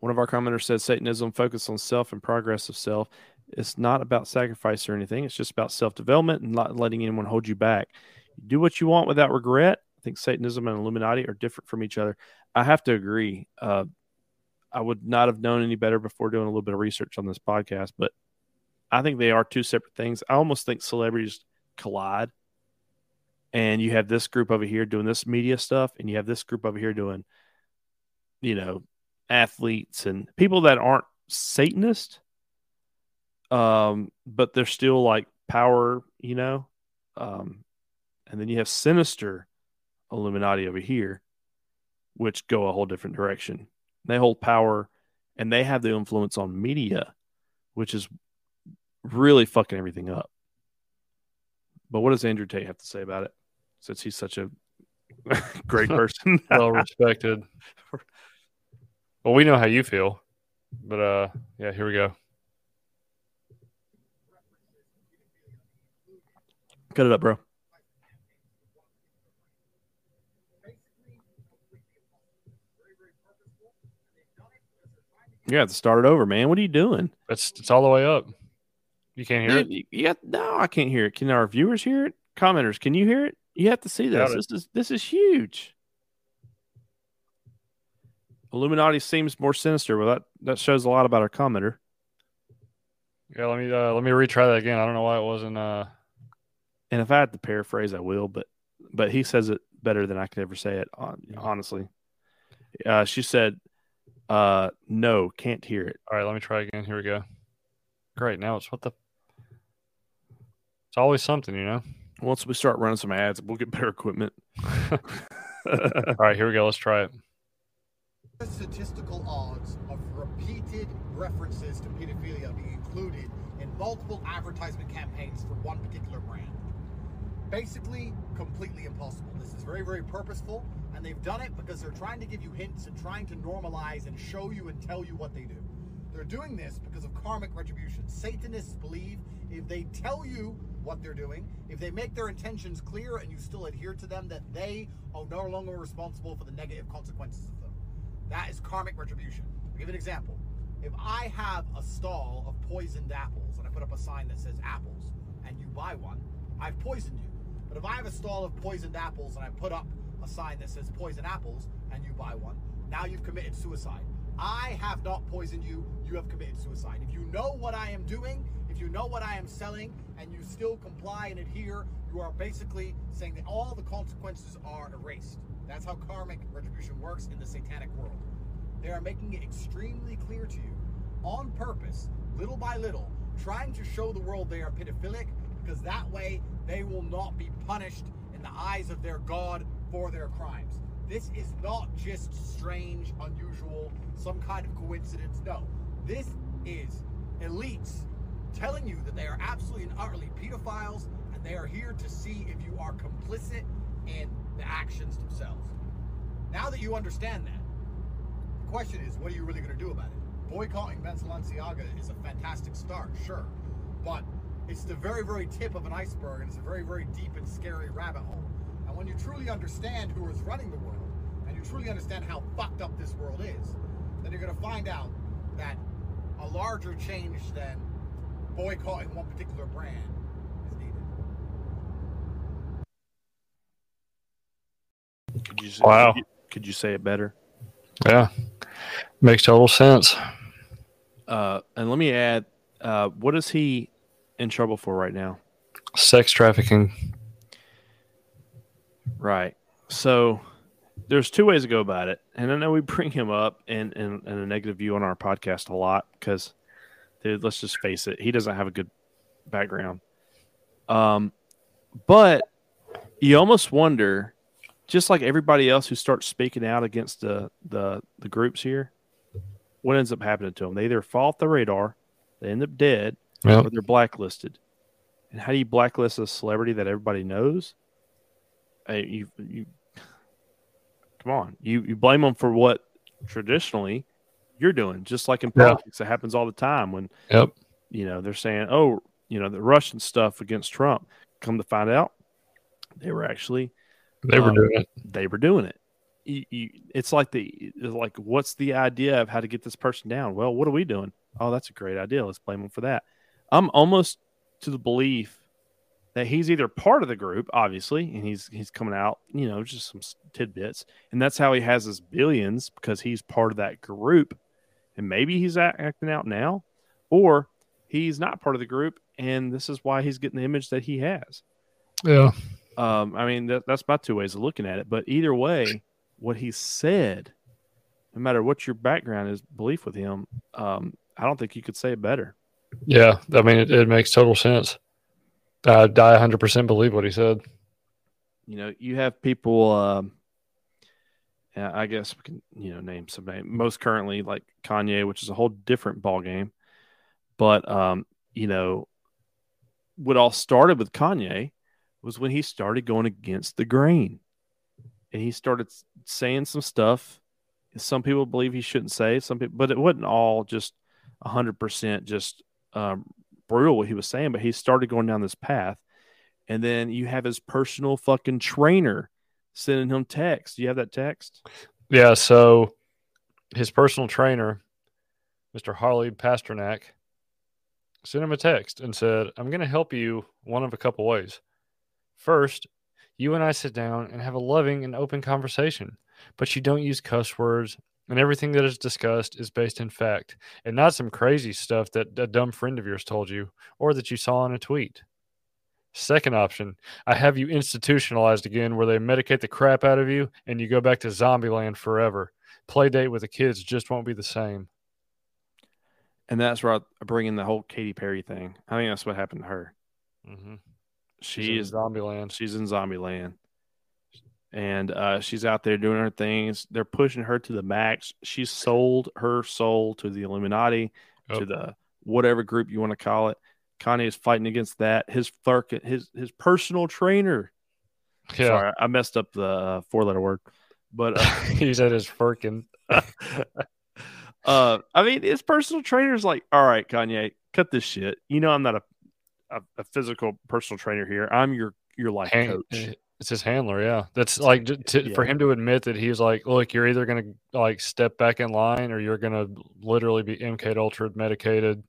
One of our commenters said Satanism focus on self and progress of self. It's not about sacrifice or anything. It's just about self development and not letting anyone hold you back. do what you want without regret. I think Satanism and Illuminati are different from each other. I have to agree. Uh, I would not have known any better before doing a little bit of research on this podcast, but I think they are two separate things. I almost think celebrities collide. And you have this group over here doing this media stuff, and you have this group over here doing, you know, athletes and people that aren't Satanist, um, but they're still like power, you know. Um, and then you have sinister Illuminati over here, which go a whole different direction. They hold power and they have the influence on media, which is really fucking everything up. But what does Andrew Tate have to say about it? Since he's such a *laughs* great *laughs* person. *laughs* well respected. Well, we know how you feel, but uh, yeah, here we go. Cut it up, bro. You have to start it over, man. What are you doing? It's it's all the way up. You can't hear Dude, it. you no, I can't hear it. Can our viewers hear it? Commenters, can you hear it? You have to see this. Got. This is this is huge. Illuminati seems more sinister. Well, that that shows a lot about our commenter. Yeah, let me uh, let me retry that again. I don't know why it wasn't. Uh, And if I had to paraphrase, I will. But but he says it better than I could ever say it. Honestly, uh, she said, uh, "No, can't hear it." all right, let me try again. Here we go. Great. Now it's what the. It's always something, you know. Once we start running some ads, we'll get better equipment. *laughs* *laughs* All right, here we go. Let's try it. The statistical odds of repeated references to pedophilia being included in multiple advertisement campaigns for one particular brand. Basically, completely impossible. This is very, very purposeful, and they've done it because they're trying to give you hints and trying to normalize and show you and tell you what they do. They're doing this because of karmic retribution. Satanists believe if they tell you what they're doing, if they make their intentions clear and you still adhere to them, that they are no longer responsible for the negative consequences of them. That is karmic retribution. I'll give an example. If I have a stall of poisoned apples and I put up a sign that says apples and you buy one, I've poisoned you. But if I have a stall of poisoned apples and I put up a sign that says poison apples and you buy one, now you've committed suicide. I have not poisoned you, you have committed suicide. If you know what I am doing, if you know what I am selling, and you still comply and adhere, you are basically saying that all the consequences are erased. That's how karmic retribution works in the satanic world. They are making it extremely clear to you, on purpose, little by little, trying to show the world they are pedophilic because that way they will not be punished in the eyes of their God for their crimes. This is not just strange, unusual, some kind of coincidence. No, this is elites telling you that they are absolutely and utterly pedophiles and they are here to see if you are complicit in the actions themselves. Now that you understand that, the question is, what are you really going to do about it? Boycotting Ben Balenciaga is a fantastic start, sure, but it's the very, very tip of an iceberg, and it's a very, very deep and scary rabbit hole. And when you truly understand who is running the world, and you truly understand how fucked up this world is, then you're going to find out that a larger change than boycotting one particular brand is needed. Could you say, Wow. Could you, could you say it better? Yeah, makes total sense. Uh, and let me add, uh, what is he in trouble for right now? Sex trafficking. Right. So there's two ways to go about it. And I know we *laughs* bring him up in, in, in a negative view on our podcast a lot because, dude, let's just face it, he doesn't have a good background. Um, but you almost wonder, just like everybody else who starts speaking out against the, the, the groups here, what ends up happening to them? They either fall off the radar, they end up dead, Yep. or they're blacklisted. And how do you blacklist a celebrity that everybody knows? Hey, you you come on. You you blame them for what traditionally you're doing, just like in Yeah. politics. It happens all the time when Yep. you know they're saying, "Oh, you know, the Russian stuff against Trump." Come to find out, they were actually They were Um, doing it. they were doing it. You, you, it's like the it's like what's the idea of how to get this person down? Well, what are we doing? Oh, that's a great idea. Let's blame them for that. I'm almost to the belief that he's either part of the group, obviously, and he's he's coming out, you know, just some tidbits, and that's how he has his billions because he's part of that group, and maybe he's acting out now, or he's not part of the group, and this is why he's getting the image that he has. Yeah. Um, I mean, that, that's my two ways of looking at it. But either way, what he said, no matter what your background is, belief with him, um, I don't think you could say it better. Yeah. I mean, it, it makes total sense. I, I 100% believe what he said. You know, you have people. Um, I guess we can, you know, name some name. Most currently, like Kanye, which is a whole different ball game. But um, you know, what all started with Kanye was when he started going against the grain, and he started saying some stuff. Some people believe he shouldn't say some people, but it wasn't all just hundred percent just um, brutal what he was saying. But he started going down this path, and then you have his personal fucking trainer sending him text. Do you have that text? Yeah. So his personal trainer, Mr. Harley Pasternak, sent him a text and said, I'm going to help you one of a couple ways. First, You and I sit down and have a loving and open conversation, but you don't use cuss words, and everything that is discussed is based in fact and not some crazy stuff that a dumb friend of yours told you or that you saw in a tweet. Second option, I have you institutionalized again where they medicate the crap out of you and you go back to zombie land forever. Play date with the kids just won't be the same. And that's where I bring in the whole Katy Perry thing. I think that's what happened to her. Mm-hmm. She is zombie land. She's in zombie land. And uh, she's out there doing her things. They're pushing her to the max. She's sold her soul to the Illuminati, to the whatever group you want to call it. Kanye is fighting against that. His flirt, his his personal trainer. Yeah. Sorry, I messed up the uh, four letter word, but uh, *laughs* he said his Firkin. *laughs* uh, I mean, his personal trainer's like, all right, Kanye, cut this shit. You know, I'm not a a, a physical personal trainer here. I'm your your life Han- coach. It's his handler, yeah. That's like to, for him to admit that he's like, look, you're either gonna like step back in line or you're gonna literally be MK Ultra medicated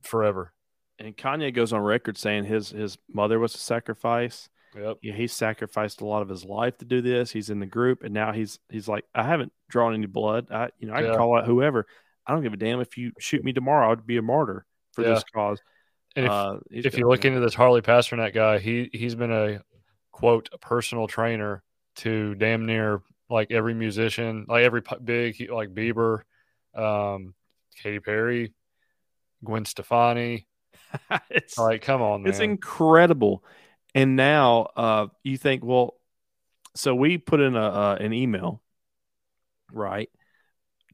forever. And Kanye goes on record saying his his mother was a sacrifice. Yep. Yeah, he sacrificed a lot of his life to do this. He's in the group, and now he's he's like, I haven't drawn any blood. I you know I can call out whoever. I don't give a damn if you shoot me tomorrow. I'd be a martyr for Yeah. this cause. And if, Uh, if you look into this Harley Pasternak guy, he he's been a quote a personal trainer to damn near like every musician, like every big like Bieber, um, Katy Perry, Gwen Stefani. *laughs* it's Like, come on, man. It's incredible. And now uh, you think, well, so we put in a uh, an email, right?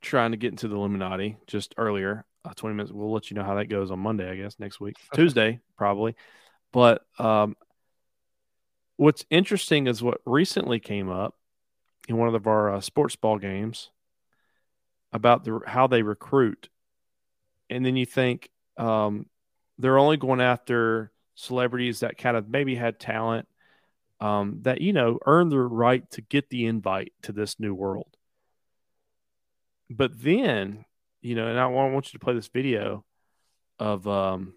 Trying to get into the Illuminati just earlier, uh, 20 minutes. We'll let you know how that goes on Monday, I guess, next week, *laughs* Tuesday, probably. But um, what's interesting is what recently came up in one of our uh, sports ball games about the how they recruit. And then you think, um, they're only going after celebrities that kind of maybe had talent um, that you know earned the right to get the invite to this new world. But then, you know, and I want, you to play this video of um,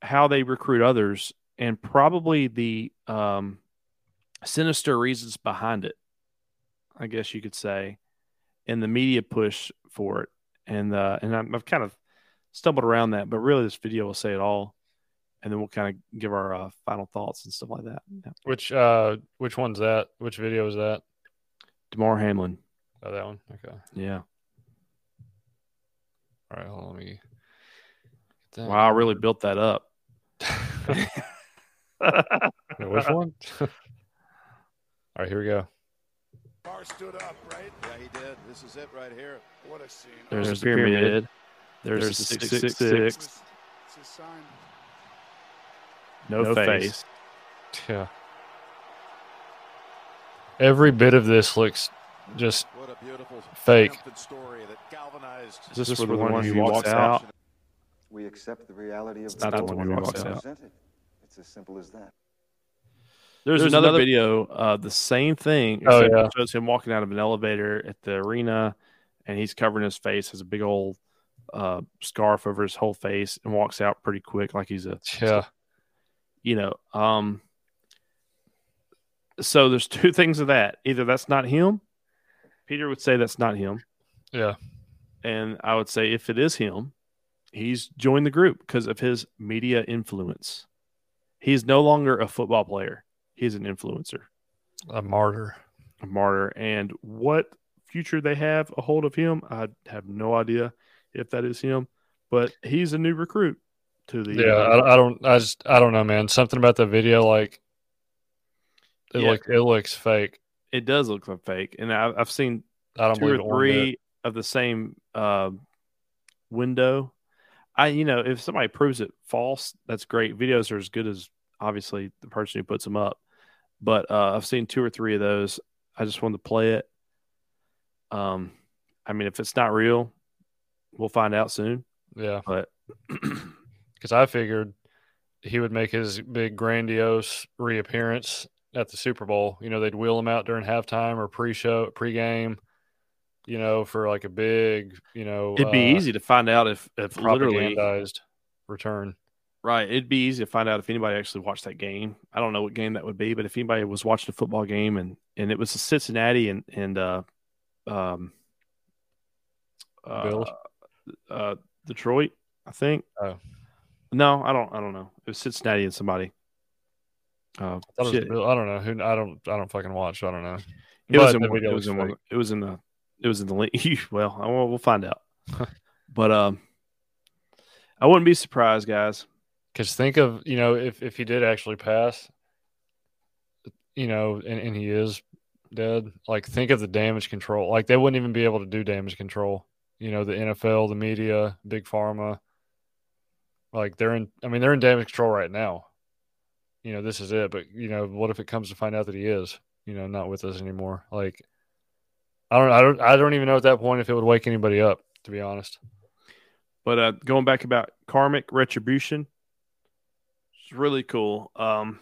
how they recruit others and probably the um, sinister reasons behind it. I guess you could say, and the media push for it, and uh, and I'm, I've kind of stumbled around that, but really this video will say it all, and then we'll kind of give our uh, final thoughts and stuff like that. Yeah. Which uh which one's that? Which video is that? Damar Hamlin, Oh, that one. Okay. yeah. All right, hold on, let me. get that. Wow, I really built that up. *laughs* *laughs* Wait, which one? *laughs* All right, here we go. Bar stood up, right? Yeah, he did. This is it right here. What a scene. There's, There's the the pyramid. pyramid. There's, There's the the six six six. It's a sign. No, No face. Yeah. Every bit of this looks just What a beautiful Fake. triumphant story that galvanized. Is this, for the one who walks out? We accept the reality of It's not the one who walks out. presented. It's as simple as that. There's, There's another, another- video, uh, the same thing. Oh, except yeah. it shows him walking out of an elevator at the arena, and he's covering his face, has a big old uh, scarf over his whole face, and walks out pretty quick, like he's a *laughs* yeah. you know. Um, so there's *laughs* two things of that. Either that's not him. Peter would say that's not him, Yeah. and I would say if it is him, he's joined the group because of his media influence. He's no longer a football player. He's an influencer. A martyr. a martyr. And what future they have a hold of him, I have no idea if that is him, but he's a new recruit to the. Yeah, uh, I, I don't. I just. I don't know, man. Something about the video, like it Yeah. look. It looks fake. it does look fake, and I, I've seen I don't two or three of the same uh, window. I, you know, if somebody proves it false, that's great. Videos are as good as obviously the person who puts them up, but uh, I've seen two or three of those. I just wanted to play it. Um, I mean, if it's not real, we'll find out soon. Yeah, But *clears throat* because I figured he would make his big grandiose reappearance at the Super Bowl. You know, they'd wheel him out during halftime or pre-show, pre-game. You know, for like a big, you know, It'd be uh, easy to find out if if literally return. Right. It'd be easy to find out if anybody actually watched that game. I don't know what game that would be, but if anybody was watching a football game and and it was a Cincinnati and and uh um uh, Bills? uh Detroit, I think. Oh. No, I don't I don't know. It was Cincinnati and somebody. Uh, I, was. I don't know who. I don't. I don't fucking watch. I don't know. It was in the it was in one, it was in the it was in the link. *laughs* well, I, we'll find out. *laughs* but um, I wouldn't be surprised, guys. Because think of you know if if he did actually pass, you know, and, and he is dead. Like think of the damage control. Like they wouldn't even be able to do damage control. You know, the NFL, the media, big pharma. Like they're in. I mean, they're in damage control right now. You know, this is it. But you know, what if it comes to find out that he is, you know, not with us anymore? Like, I don't. I don't. I don't even know at that point if it would wake anybody up. To be honest. But uh, going back about karmic retribution, it's really cool. Um,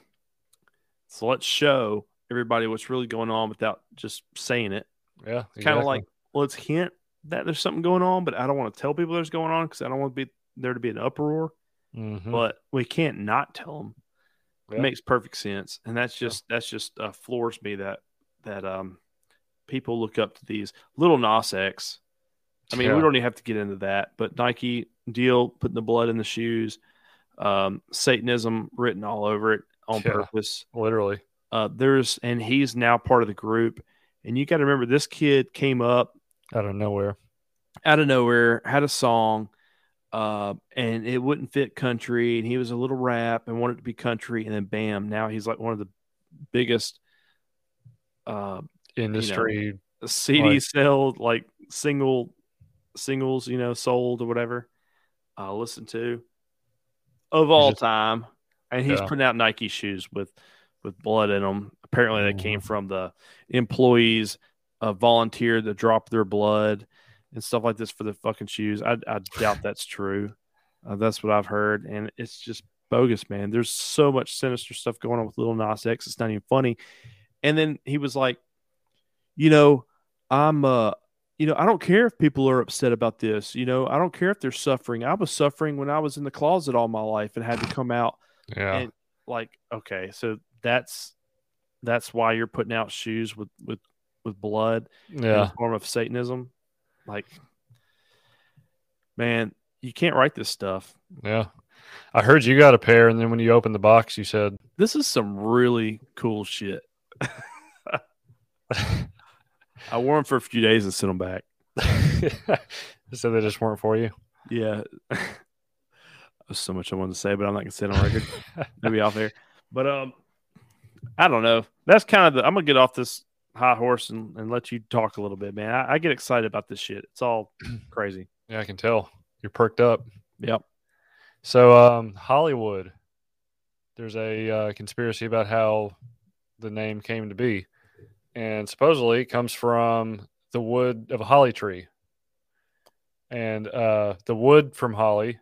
so let's show everybody what's really going on without just saying it. Yeah. Kind of like let's hint that there's something going on, but I don't want to tell people there's going on because I don't want to be there to be an uproar. Mhm. But we can't not tell them. It makes perfect sense, and that's just that's just uh, floors me that that um people look up to these Lil Nas X. I mean, Yeah. we don't even have to get into that, but Nike deal putting the blood in the shoes, um, Satanism written all over it on Yeah. purpose. literally. Uh, there's and he's now part of the group, and you got to remember this kid came up out of nowhere, out of nowhere, had a song, uh, and it wouldn't fit country, and he was a little rap and wanted to be country, and then bam, now he's like one of the biggest uh, Industry. CD Like- sold like single singles, you know, sold or whatever. Uh, listen to of all just- time, and he's Yeah. putting out Nike shoes with with blood in them. Apparently, they came Mm-hmm. from the employees uh, volunteered to drop their blood and stuff like this for the fucking shoes. I, I doubt that's true. Uh, that's what I've heard, and it's just bogus, man. There's so much sinister stuff going on with Lil Nas X. It's not even funny. And then he was like, you know, I'm uh you know, I don't care if people are upset about this. You know, I don't care if they're suffering. I was suffering when I was in the closet all my life and had to come out. Yeah. And like, okay, so that's that's why you're putting out shoes with with with blood Yeah. form of Satanism. Like, man, you can't write this stuff. Yeah. I heard you got a pair, and then when you opened the box, you said, This is some really cool shit. *laughs* I wore them for a few days and sent them back. *laughs* so they just weren't for you. Yeah. *laughs* There's so much I wanted to say, but I'm not gonna say it on record. *laughs* Maybe off there. But um I don't know. That's kind of the I'm gonna get off this high horse and, and let you talk a little bit, man. I, I get excited about this shit. It's all *clears throat* crazy. Yeah, I can tell you're perked up. Yep. So, um, Hollywood, there's a uh, conspiracy about how the name came to be, and supposedly it comes from the wood of a holly tree. And uh, the wood from holly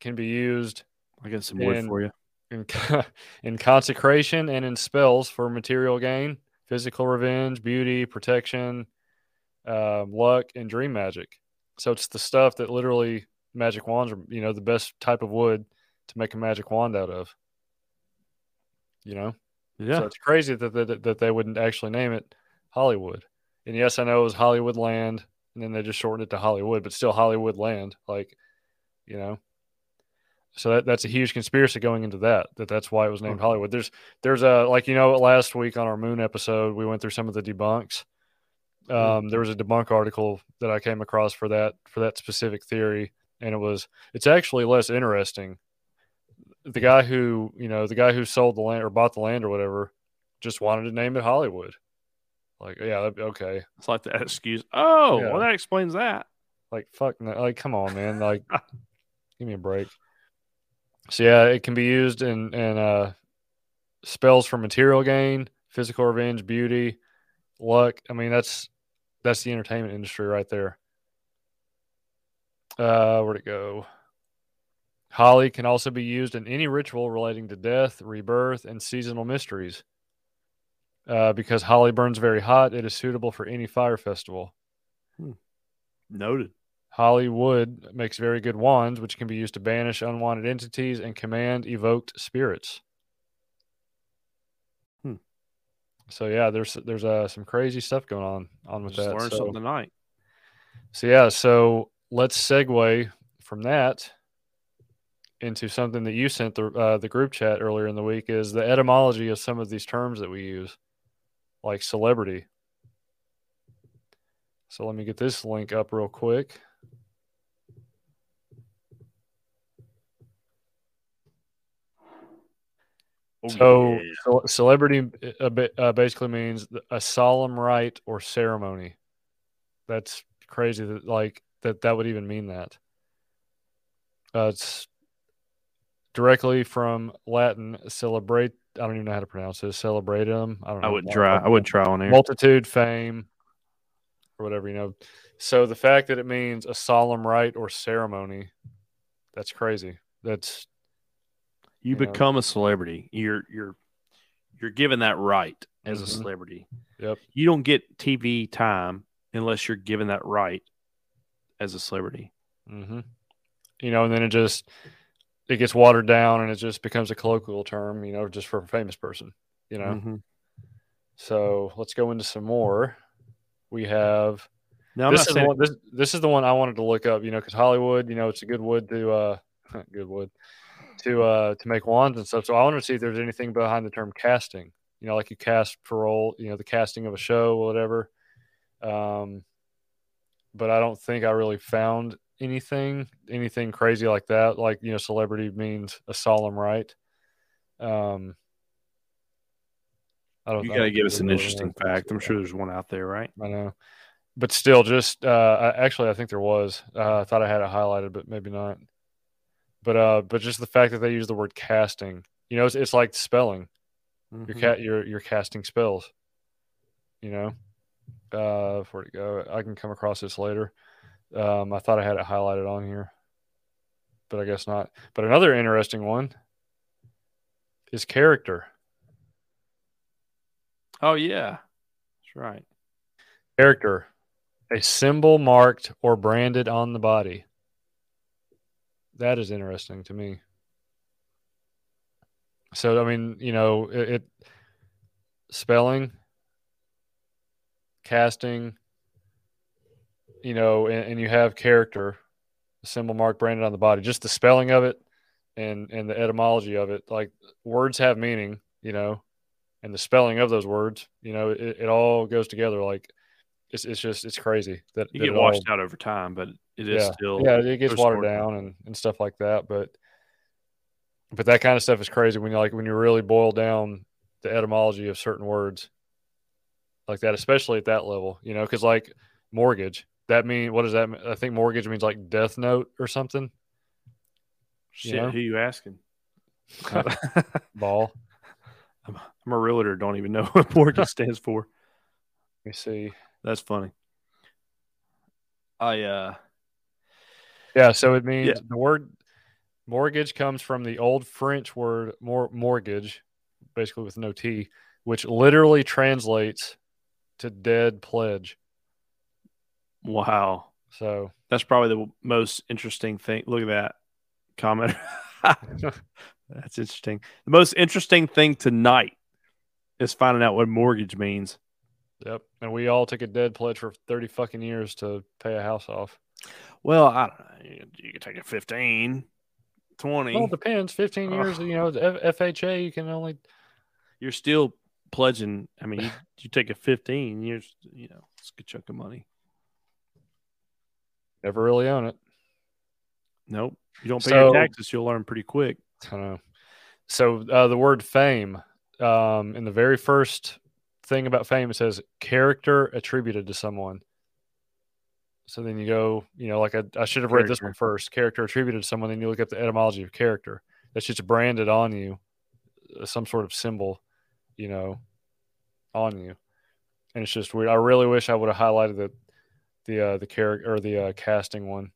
can be used. I got some wood in- for you. In, *laughs* in consecration and in spells for material gain, physical revenge, beauty, protection, uh, luck, and dream magic. So it's the stuff that literally magic wands are, you know, the best type of wood to make a magic wand out of. You know? Yeah. So it's crazy that, that, that they wouldn't actually name it Hollywood. And yes, I know it was Hollywood Land, and then they just shortened it to Hollywood, but still Hollywood Land. Like, you know? So that, that's a huge conspiracy going into that. That that's why it was named Hollywood. There's there's a like you know last week on our Moon episode we went through some of the debunks. Um, there was a debunk article that I came across for that for that specific theory, and it was it's actually less interesting. The guy who you know the guy who sold the land or bought the land or whatever just wanted to name it Hollywood. Like yeah, that'd be okay. It's like that excuse. Oh, Yeah. well that explains that. Like fuck, no, like come on, man. Like, *laughs* give me a break. So yeah, it can be used in in uh, spells for material gain, physical revenge, beauty, luck. I mean, that's that's the entertainment industry right there. Uh, where'd it go? Holly can also be used in any ritual relating to death, rebirth, and seasonal mysteries. Uh, because holly burns very hot, it is suitable for any fire festival. Noted. Hollywood makes very good wands, which can be used to banish unwanted entities and command evoked spirits. Hmm. So yeah, there's there's uh, some crazy stuff going on on with Just that. learned so, something tonight. so yeah, so let's segue from that into something that you sent the uh, the group chat earlier in the week is the etymology of some of these terms that we use, like celebrity. So let me get this link up real quick. so, ce- celebrity uh, uh, basically means a solemn rite or ceremony. That's crazy that like that that would even mean that. Uh, it's directly from Latin celebrate. I don't even know how to pronounce this. Celebratum. I don't. Know I wouldn't try. I wouldn't try on there. Multitude, fame, or whatever you know. So the fact that it means a solemn rite or ceremony, that's crazy. That's you you know. become a celebrity. You're you're you're given that right as a Mhm. celebrity. Yep. You don't get TV time unless you're given that right as a celebrity. hmm You know, and then it just it gets watered down, and it just becomes a colloquial term. You know, just for a famous person. You know. Mhm. So let's go into some more. We have Now, this is saying the one, this, this is the one I wanted to look up. You know, because Hollywood, you know, it's a good wood to uh, *laughs* good wood to uh to make wands and stuff. So I wanted to see if there's anything behind the term casting. You know, like you cast for role. You know, the casting of a show or whatever. Um, but I don't think I really found anything anything crazy like that. Like you know, celebrity means a solemn rite. Um, I don't. you got to give us an interesting fact. I'm sure there's one out there, right? I know, but still, just uh, I, actually, I think there was. Uh, I thought I had it highlighted, but maybe not. But uh, but just the fact that they use the word casting, you know, it's, it's like spelling. You're Mhm. cat, you're you're casting spells. You know, uh, where to go? I can come across this later. Um, I thought I had it highlighted on here, but I guess not. But another interesting one is character. Oh yeah, that's right. Character, a symbol marked or branded on the body. That is interesting to me. So I mean, you know, it, it spelling, casting, you know, and, and you have character, a symbol mark branded on the body. Just the spelling of it and and the etymology of it, like words have meaning, you know, and the spelling of those words, you know, it, it all goes together. Like it's it's just it's crazy that You that get it all- washed out over time, but it is yeah, still yeah, it gets watered down and, and stuff like that. But but that kind of stuff is crazy when you like when you really boil down the etymology of certain words like that, especially at that level. You know, because like mortgage, that mean what does that? mean? I think mortgage means like death note or something. Shit, know? who you asking? *laughs* Ball. I'm, I'm a realtor. Don't even know *laughs* what mortgage *laughs* stands for. Let me see. That's funny. I uh Yeah, so it means Yeah. the word mortgage comes from the old French word mor- mortgage, basically with no T, which literally translates to dead pledge. Wow. So That's probably the most interesting thing. Look at that comment. *laughs* That's interesting. The most interesting thing tonight is finding out what mortgage means. Yep. And we all took a dead pledge for 30 fucking years to pay a house off. Well, I don't know. You, could take a 15, 20. Well, it depends. 15 years, you know, FHA, you can only. You're still pledging. I mean, you, you take a 15 years, you know, it's a good chunk of money. Never really own it. Nope. You don't pay So- your taxes, you'll learn pretty quick. I don't know. So uh, the word fame, um, in the very first thing about fame, it says character attributed to someone. So then you go, you know, like I, I should have read this one first. Character. attributed to someone. Then you look up the etymology of character. That's just branded on you, uh, some sort of symbol, you know, on you. And it's just weird. I really wish I would have highlighted the the uh, the character or the uh, casting one.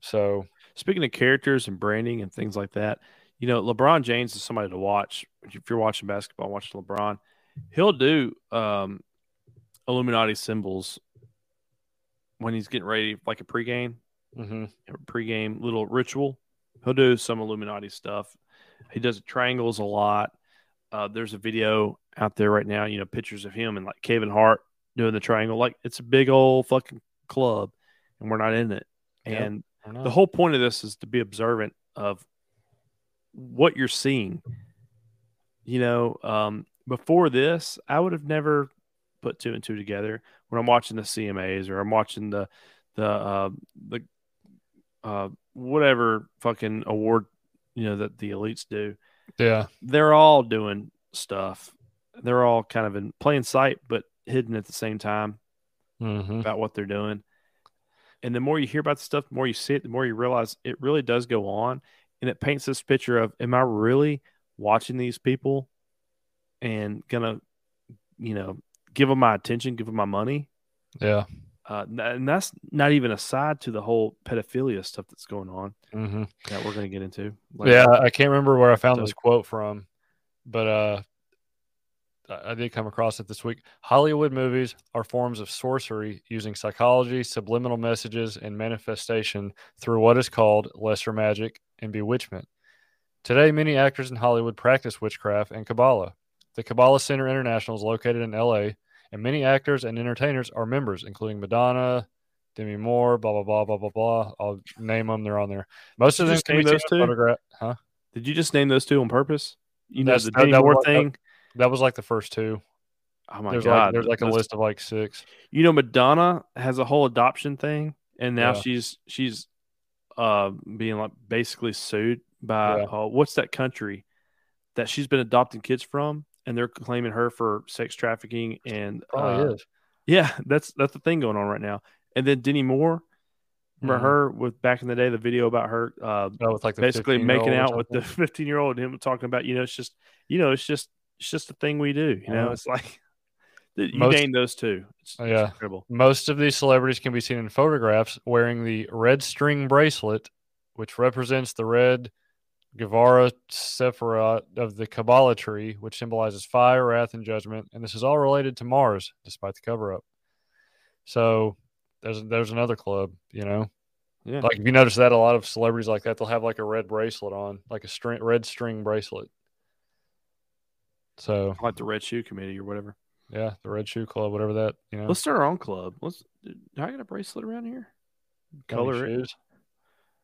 So Speaking of characters and branding and things like that, you know, LeBron James is somebody to watch. If you're watching basketball, watch LeBron. He'll do um, Illuminati symbols when he's getting ready, like a pregame. Mm-hmm. pregame little ritual. He'll do some Illuminati stuff. He does triangles a lot. Uh, there's a video out there right now, you know, pictures of him and like Kevin Hart doing the triangle. Like it's a big old fucking club, and we're not in it. Yep, And the whole point of this is to be observant of what you're seeing. You know, um, before this, I would have never put two and two together when I'm watching the CMAs or I'm watching the the uh, the uh, whatever fucking award you know that the elites do. Yeah. They're all doing stuff. They're all kind of in plain sight, but hidden at the same time Mm-hmm. about what they're doing. And the more you hear about the stuff, the more you see it, the more you realize it really does go on. And it paints this picture of, am I really watching these people and gonna, you know, give them my attention, give them my money? Yeah. Uh, and that's not even aside to the whole pedophilia stuff that's going on Mm-hmm. that we're going to get into. later. yeah, I can't remember where I found So- this quote from, but uh, I did come across it this week. Hollywood movies are forms of sorcery using psychology, subliminal messages, and manifestation through what is called lesser magic and bewitchment. Today, many actors in Hollywood practice witchcraft and Kabbalah. The Kabbalah Center International is located in LA, and many actors and entertainers are members, including Madonna, Demi Moore, blah, blah, blah, blah, blah, blah. I'll name them. They're on there. Most Did of them just can be those two? photograph. Huh? Did you just name those two on purpose? You know, That's- the Demi that Moore thing. That was like the first two. Oh my there's god! like there's like a That's- list of like six. You know, Madonna has a whole adoption thing, and now Yeah. she's she's uh being like basically sued by Yeah. uh, what's that country that she's been adopting kids from, and they're claiming her for sex trafficking and uh, is. yeah, that's that's the thing going on right now. And then Demi Moore, remember Mhm. her with back in the day, the video about her uh, Oh, with like the basically making out with the *laughs* 15 year old and him talking about you know it's just you know it's just it's just a thing we do you know it's like *laughs* you Most- named those two it's, oh, it's Yeah. incredible Most of these celebrities can be seen in photographs wearing the red string bracelet, which represents the red Gevurah Sephiroth of the Kabbalah tree, which symbolizes fire, wrath, and judgment. And this is all related to Mars, despite the cover up. So there's there's another club, you know. yeah Like if you notice that a lot of celebrities like that, they'll have like a red bracelet on, like a string red string bracelet. So like the red shoe committee or whatever yeah, the red shoe club, whatever that, you know. let's start our own club let's do i got a bracelet around here color it shoes.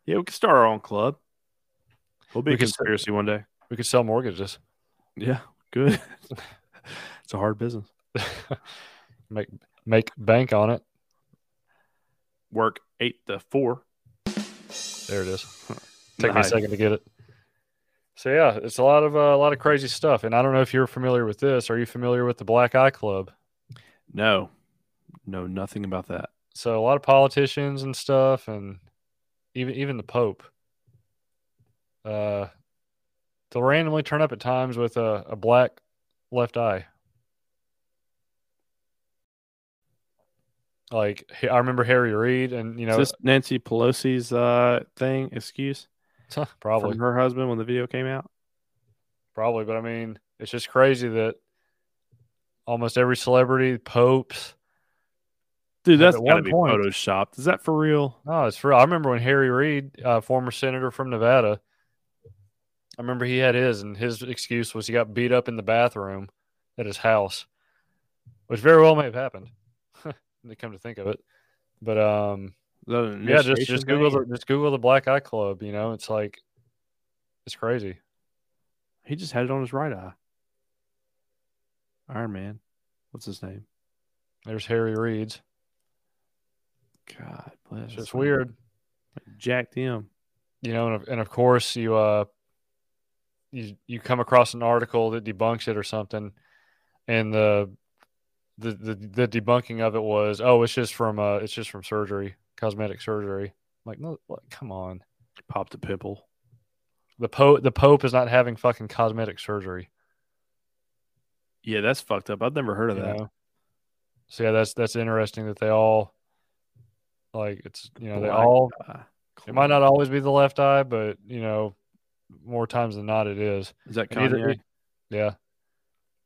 yeah we can start our own club we'll be We a conspiracy one day We could sell mortgages. yeah good *laughs* it's a hard business *laughs* make make bank on it. work eight to four There it is. *laughs* Take me a second to get it. So yeah, it's a lot of uh, a lot of crazy stuff, and I don't know if you're familiar with this. Are you familiar with the Black Eye Club? no no nothing about that So a lot of politicians and stuff, and even even the Pope. Uh, they'll randomly turn up at times with a, a black left eye. Like I remember Harry Reid, and you know, is this nancy pelosi's uh thing excuse probably from her husband when the video came out Probably, but I mean, it's just crazy that almost every celebrity, popes. Dude, At that's one got to be point- photoshopped. Is that for real? No, it's for. I remember when Harry Reid, uh, former senator from Nevada, I remember he had his, and his excuse was he got beat up in the bathroom at his house, which very well may have happened. *laughs* to come to think of it, but um, The yeah, just just Google thing? the, just Google the Black Eye Club. You know, it's like it's crazy. He just had it on his right eye. Iron Man. What's his name? There's Harry Reid's. God bless. It's just weird. Jacked him. you know, and of, and of course you uh you you come across an article that debunks it or something, and the the the, the debunking of it was oh it's just from uh it's just from surgery cosmetic surgery I'm like no what, come on Popped a pimple. the pope the pope is not having fucking cosmetic surgery Yeah, that's fucked up. I've never heard of you that. know? so yeah that's that's interesting that they all like it's you know they Black all eye. it might not always be the left eye but you know more times than not it is Is that And either- Kanye? yeah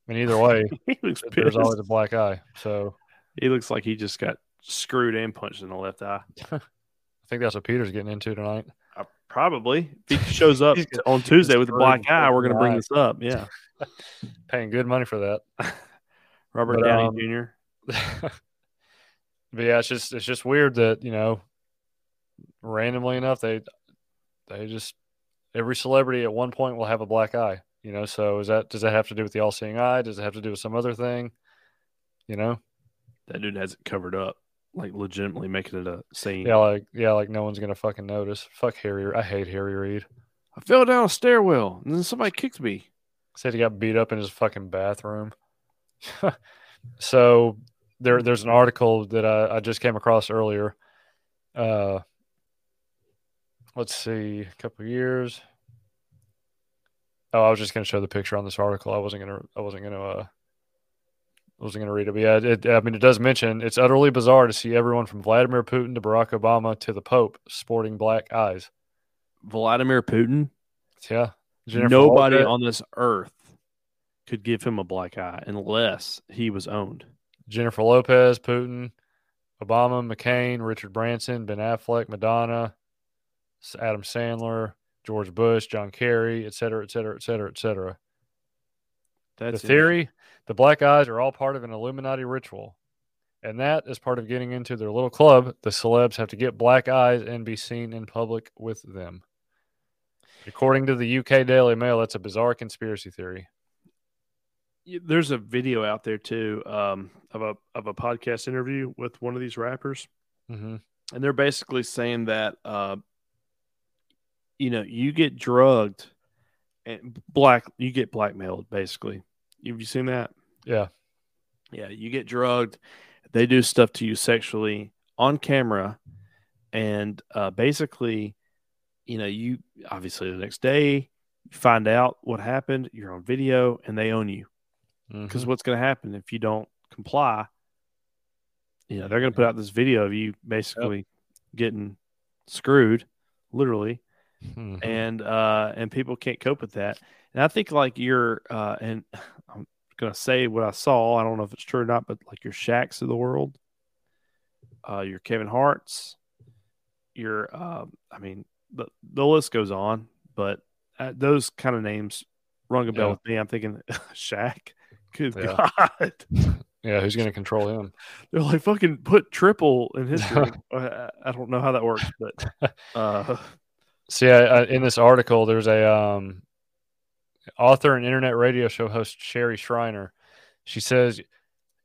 and either way *laughs* he looks there's always a black eye. So He looks like he just got screwed and punched in the left eye. *laughs* I think that's what Peter's getting into tonight. Uh, probably if he shows up *laughs* on Tuesday with a black eye, we're going to bring this up. Yeah, *laughs* Paying good money for that. Robert But, Downey um, Jr. but yeah, it's just it's just weird that you know, randomly enough they they just every celebrity at one point will have a black eye. You know, so is that does that have to do with the all seeing eye? Does it have to do with some other thing? You know, That dude has it covered up, like legitimately making it a scene. yeah, like yeah, like no one's gonna fucking notice. Fuck Harry. I hate Harry Reid. I fell down a stairwell and then somebody kicked me. Said he got beat up in his fucking bathroom. *laughs* so there, there's an article that I, I just came across earlier. Uh, let's see, a couple years. Oh, I was just to show the picture on this article. I wasn't to. I wasn't to. Uh, wasn't going to read it. But yeah, it, I mean, it does mention it's utterly bizarre to see everyone from Vladimir Putin to Barack Obama to the Pope sporting black eyes. Vladimir Putin. Yeah, Jennifer Nobody Lopez- on this earth could give him a black eye unless he was owned. Jennifer Lopez, Putin, Obama, McCain, Richard Branson, Ben Affleck, Madonna, Adam Sandler, George Bush, John Kerry, et cetera, et cetera, et cetera, et cetera. That's the theory the black eyes are all part of an Illuminati ritual. And that is part of getting into their little club. The celebs have to get black eyes and be seen in public with them. According to the UK Daily Mail, that's a bizarre conspiracy theory. There's a video out there too um, of a of a podcast interview with one of these rappers, Mm-hmm. and they're basically saying that uh, you know you get drugged and black you get blackmailed basically. Have you seen that? Yeah. Yeah, you get drugged. They do stuff to you sexually on camera, and uh, basically, you know, you obviously the next day you find out what happened. You're on video, and they own you because Mhm. what's going to happen if you don't comply? You know, they're going to put out this video of you basically getting screwed, literally, Mhm. and uh, and people can't cope with that. And I think like you're, uh, and I'm gonna say what I saw. I don't know if it's true or not, but like your Shaqs of the world, uh, your Kevin Hart's, your, uh, I mean, the the list goes on, but uh, those kind of names rung a bell Yeah. with me. I'm thinking *laughs* Shaq. Good Yeah. God, Yeah, who's going to control him? *laughs* they're like fucking put triple in *laughs* history. I, I don't know how that works, but uh, So yeah, uh, in this article, there's a um, author and internet radio show host Sherry Shriner. She says,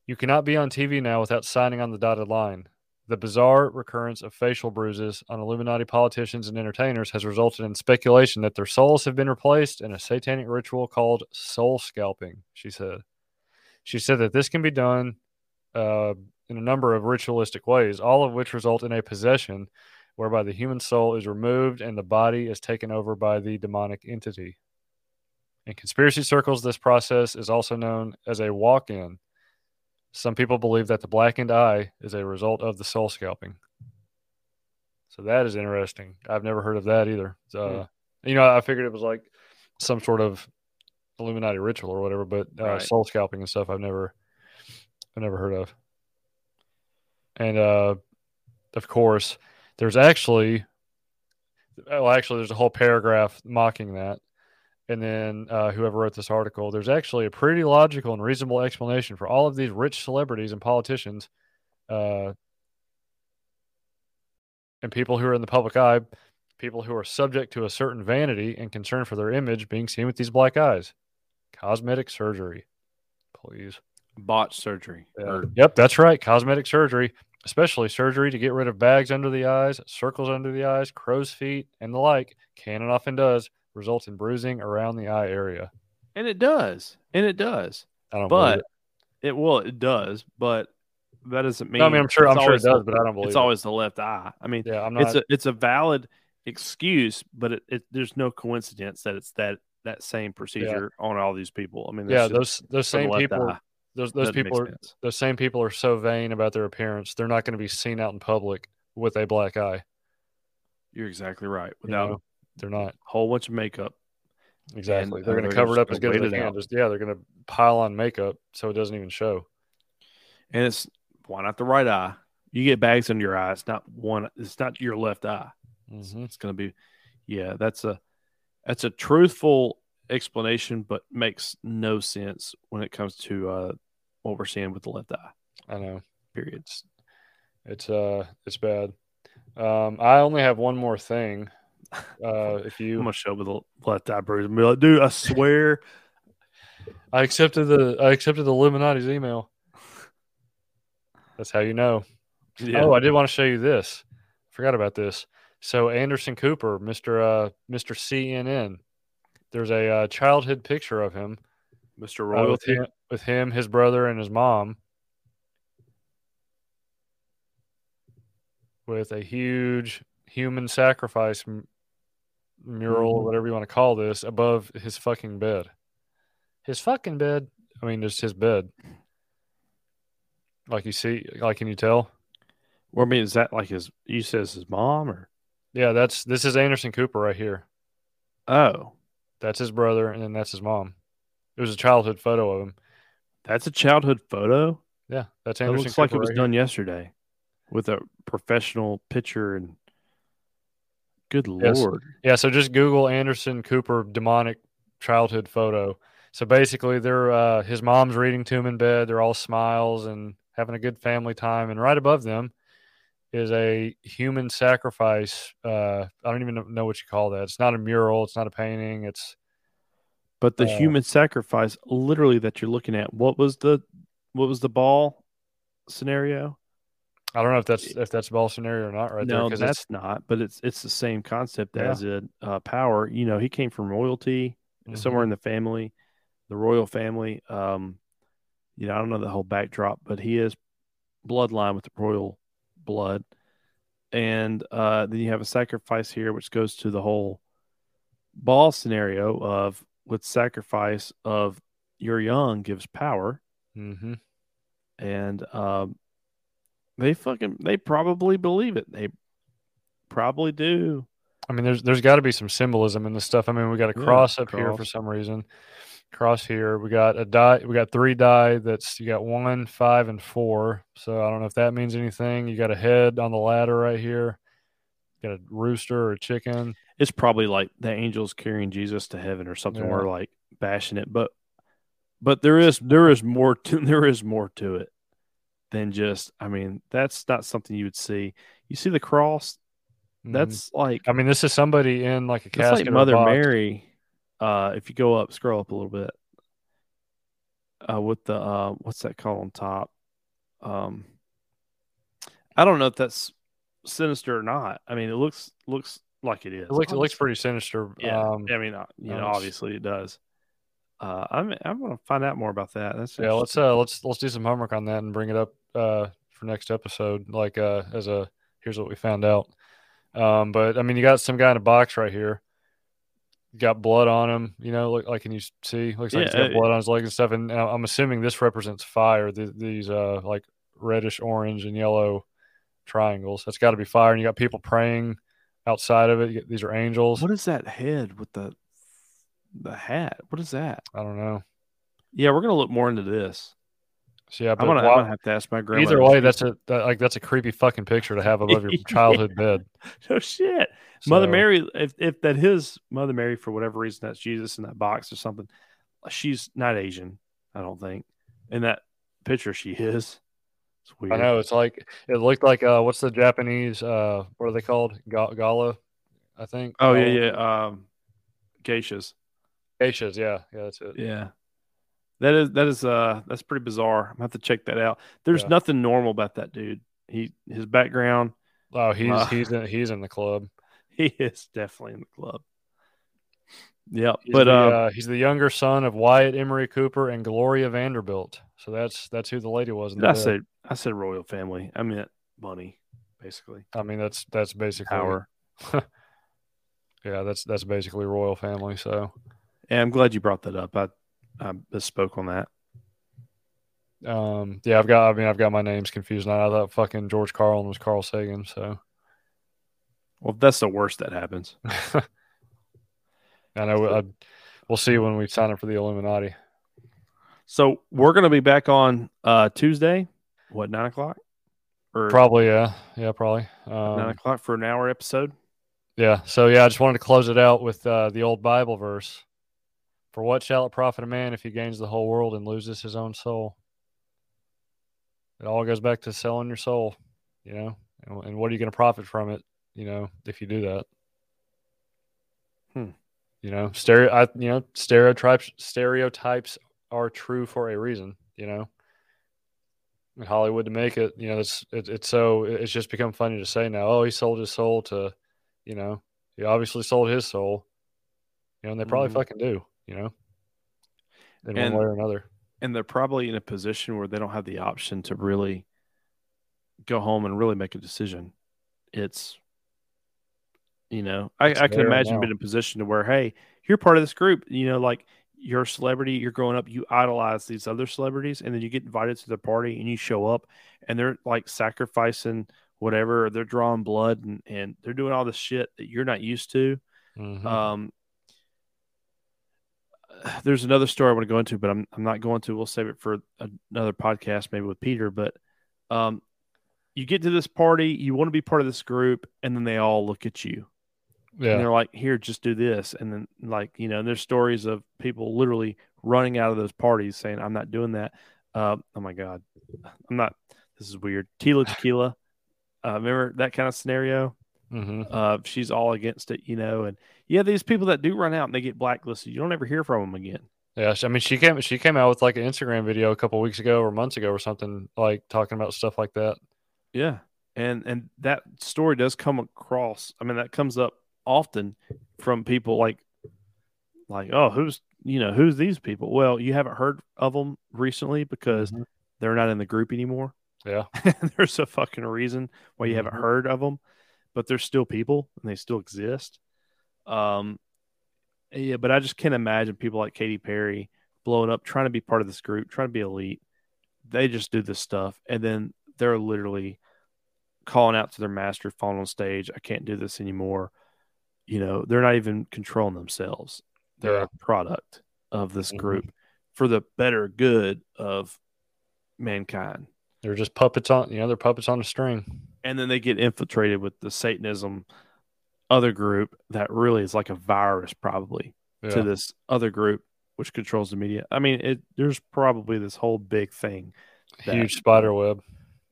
"You cannot be on TV now without signing on the dotted line. The bizarre recurrence of facial bruises on Illuminati politicians and entertainers has resulted in speculation that their souls have been replaced in a satanic ritual called soul scalping." She said. She said that this can be done uh, in a number of ritualistic ways, all of which result in a possession whereby the human soul is removed and the body is taken over by the demonic entity. In conspiracy circles, this process is also known as a walk in. Some people believe that the blackened eye is a result of the soul scalping. So that is interesting. I've never heard of that either. Uh, You know, I figured it was like some sort of Illuminati ritual or whatever, but uh, Right. soul scalping and stuff I've never, I've never heard of. And uh, of course, there's actually, well, actually, there's a whole paragraph mocking that. And then uh, whoever wrote this article, there's actually a pretty logical and reasonable explanation for all of these rich celebrities and politicians, uh, and people who are in the public eye, people who are subject to a certain vanity and concern for their image being seen with these black eyes. Cosmetic surgery, please. botched surgery. Or- Yep, that's right. Cosmetic surgery, especially surgery to get rid of bags under the eyes, circles under the eyes, crow's feet, and the like, can and often does result in bruising around the eye area. and it does, and it does. I don't believe but it. it well, it does, but that doesn't mean. No, I mean, I'm sure- I'm sure it does, the- but I don't believe it's it. always the left eye. I mean, Yeah, I'm not. it's a it's a valid excuse, but it, it there's no coincidence that it's that that same procedure on all these people. I mean, Yeah, those those same people, eye. those those Doesn't people are sense. those same people are so vain about their appearance. They're not going to be seen out in public with a black eye. You're exactly right. You Without know, they're not a whole bunch of makeup, exactly. And, they're going to cover it up as good as they can. out. Just yeah, they're going to pile on makeup so it doesn't even show. and it's why not the right eye? You get bags under your eye. It's not one. It's not your left eye. Mhm. It's going to be, yeah. That's a that's a truthful explanation, but makes no sense when it comes to uh, what we're seeing with the left eye. I know. Periods. It's uh, it's bad. Um, I only have one more thing. Uh, if I'm you, gonna show up with a left eye bruise and be like, dude, I swear. *laughs* I accepted the, I accepted the Illuminati's email. That's how you know. Yeah. Oh, I did want to show you this. Forgot about this. So Anderson Cooper, Mister uh, Mister CNN. There's a uh, childhood picture of him Mr. uh, with him, with him, his brother, and his mom, with a huge human sacrifice m- mural, Mhm. whatever you want to call this, above his fucking bed. His fucking bed. I mean, just his bed. Like you see, like can you tell? Well, I mean, is that like his? You says his mom or? Yeah, that's this is Anderson Cooper right here. Oh, That's his brother, and then that's his mom. It was a childhood photo of him. that's a childhood photo. Yeah, that's It Anderson looks like it was right here. done yesterday, with a professional picture and. Good Yes. lord! Yeah, so just Google Anderson Cooper demonic childhood photo. So basically, they're uh, his mom's reading to him in bed. They're all smiles and having a good family time, and right above them is a human sacrifice. Uh, I don't even know what you call that. It's not a mural. It's not a painting. It's But the Uh, human sacrifice, literally, that you're looking at. What was the, what was the Baal scenario? I don't know if that's if that's Baal scenario or not right there no, because that's not. But it's it's the same concept Yeah. as a uh, power. You know, he came from royalty, Mm-hmm. somewhere in the family, the royal family. Um, you know, I don't know the whole backdrop, but he is bloodline with the royal blood. And uh, then you have a sacrifice here, which goes to the whole Baal scenario of with sacrifice of your young gives power, mm-hmm. and um, they fucking they probably believe it. They probably do. I mean, there's there's got to be some symbolism in this stuff. I mean, we got a Yeah, cross up here for some reason. Cross here. We got a die. We got three die. That's you got one, five, and four. So I don't know if that means anything. You got a head on the ladder right here. got a rooster or a chicken. it's probably like the angels carrying Jesus to heaven or something. Yeah. We're like bashing it, but but there is there is more to *laughs* there is more to it than just. I mean, that's not something you would see. You see the cross. Mhm. That's like I mean, this is somebody in like a casket. like Mother. Mary. Uh, if you go up, scroll up a little bit. Uh, with the uh, what's that called on top? Um, I don't know if that's sinister or not. I mean, it looks looks like it is. It looks, it looks pretty sinister. Yeah, Um, I mean, uh, you know, obviously it does. Uh, I'm I'm gonna find out more about that. That's yeah. Let's uh let's let's do some homework on that and bring it up uh for next episode. Like uh as a here's what we found out. Um, but I mean, you got some guy in a box right here. Got blood on him, you know. Look like, can you see? Looks like he's got uh, blood on his leg and stuff. And I'm assuming this represents fire. th these uh like reddish orange and yellow triangles. That's got to be fire. And you got people praying outside of it. You get, these are angels. what is that head with the the hat? What is that? I don't know. Yeah, we're gonna look more into this. So yeah, but I'm gonna, I'm gonna have to ask my grandma. either way, that's a that, like that's a creepy fucking picture to have above your *laughs* childhood bed. *laughs* no shit. Mother Mary, if if that his Mother Mary for whatever reason that's Jesus in that box or something, she's not Asian. I don't think. In that picture, she is. It's weird. I know it's like it looked like uh what's the Japanese uh what are they called Ga- gala I think Oh yeah, yeah. Um, geishas. geishas yeah yeah that's it Yeah. That is that is uh that's pretty bizarre. I'm gonna have to check that out. There's Yeah. nothing normal about that dude. He his background, oh he's Uh, he's in, he's in the club *laughs* he is definitely in the club. Yep. he's but the, uh, uh, he's the younger son of Wyatt Emory Cooper and Gloria Vanderbilt so that's that's who the lady was in I said I said royal family. I meant money, basically. I mean that's that's basically Power. *laughs* yeah that's that's basically royal family so And I'm glad you brought that up. I I bespoke on that. um yeah I've got I mean I've got my names confused now I thought fucking George Carlin was Carl Sagan so Well, that's the worst that happens. *laughs* I know I, we'll see when we sign up for the Illuminati. So we're gonna be back on uh Tuesday. What nine o'clock? or Probably, yeah, yeah, probably. nine Um, o'clock for an hour episode. yeah. So yeah, I just wanted to close it out with uh, the old Bible verse: "For what shall it profit a man if he gains the whole world and loses his own soul?" It all goes back to selling your soul, you know. And, and what are you going to profit from it, you know, if you do that? Hmm. You know, stereo. I, you know, stereotypes. Stereotypes are true for a reason. You know, in Hollywood to make it. You know, it's it, it's so it's just become funny to say now. Oh, he sold his soul to, you know, he obviously sold his soul. You know, and they probably Mhm. fucking do. You know, in And- one way or another. and they're probably in a position where they don't have the option to really go home and really make a decision. It's, you know, I, I can imagine now. being in a position to where, hey, you're part of this group. You know, like you're a celebrity, you're growing up, you idolize these other celebrities, and then you get invited to their party and you show up and they're like sacrificing whatever, they're drawing blood and, and they're doing all this shit that you're not used to. Mhm. Um, *sighs* there's another story I want to go into, but I'm I'm not going to. We'll save it for another podcast, maybe with Peter. But um, you get to this party, you want to be part of this group, and then they all look at you, yeah. and they're like, "Here, just do this," and then like you know, and there's stories of people literally running out of those parties saying, "I'm not doing that." Uh, oh my god, *sighs* I'm not. This is weird. Tila *laughs* Tequila, uh, remember that kind of scenario? Hmm uh, she's all against it, you know. And yeah, these people that do run out and they get blacklisted, you don't ever hear from them again. Yeah, I mean, she came she came out with like an Instagram video a couple weeks ago or months ago or something, like talking about stuff like that. Yeah, and and that story does come across. I mean, that comes up often from people like like oh, who's you know who's these people? Well, you haven't heard of them recently because Mhm. they're not in the group anymore. Yeah, *laughs* There's a fucking reason why you haven't Mhm. heard of them, but they're still people and they still exist. Um, yeah, but I just can't imagine people like Katy Perry blowing up, trying to be part of this group, trying to be elite. They just do this stuff, and then they're literally calling out to their master, falling on stage. I can't do this anymore. You know, they're not even controlling themselves. They're Yeah. a product of this Mhm. group for the better good of mankind. they're just puppets on you know they're puppets on a string. And then they get infiltrated with the Satanism other group that really is like a virus, probably Yeah. to this other group which controls the media. I mean, it there's probably this whole big thing, that- Huge spider web,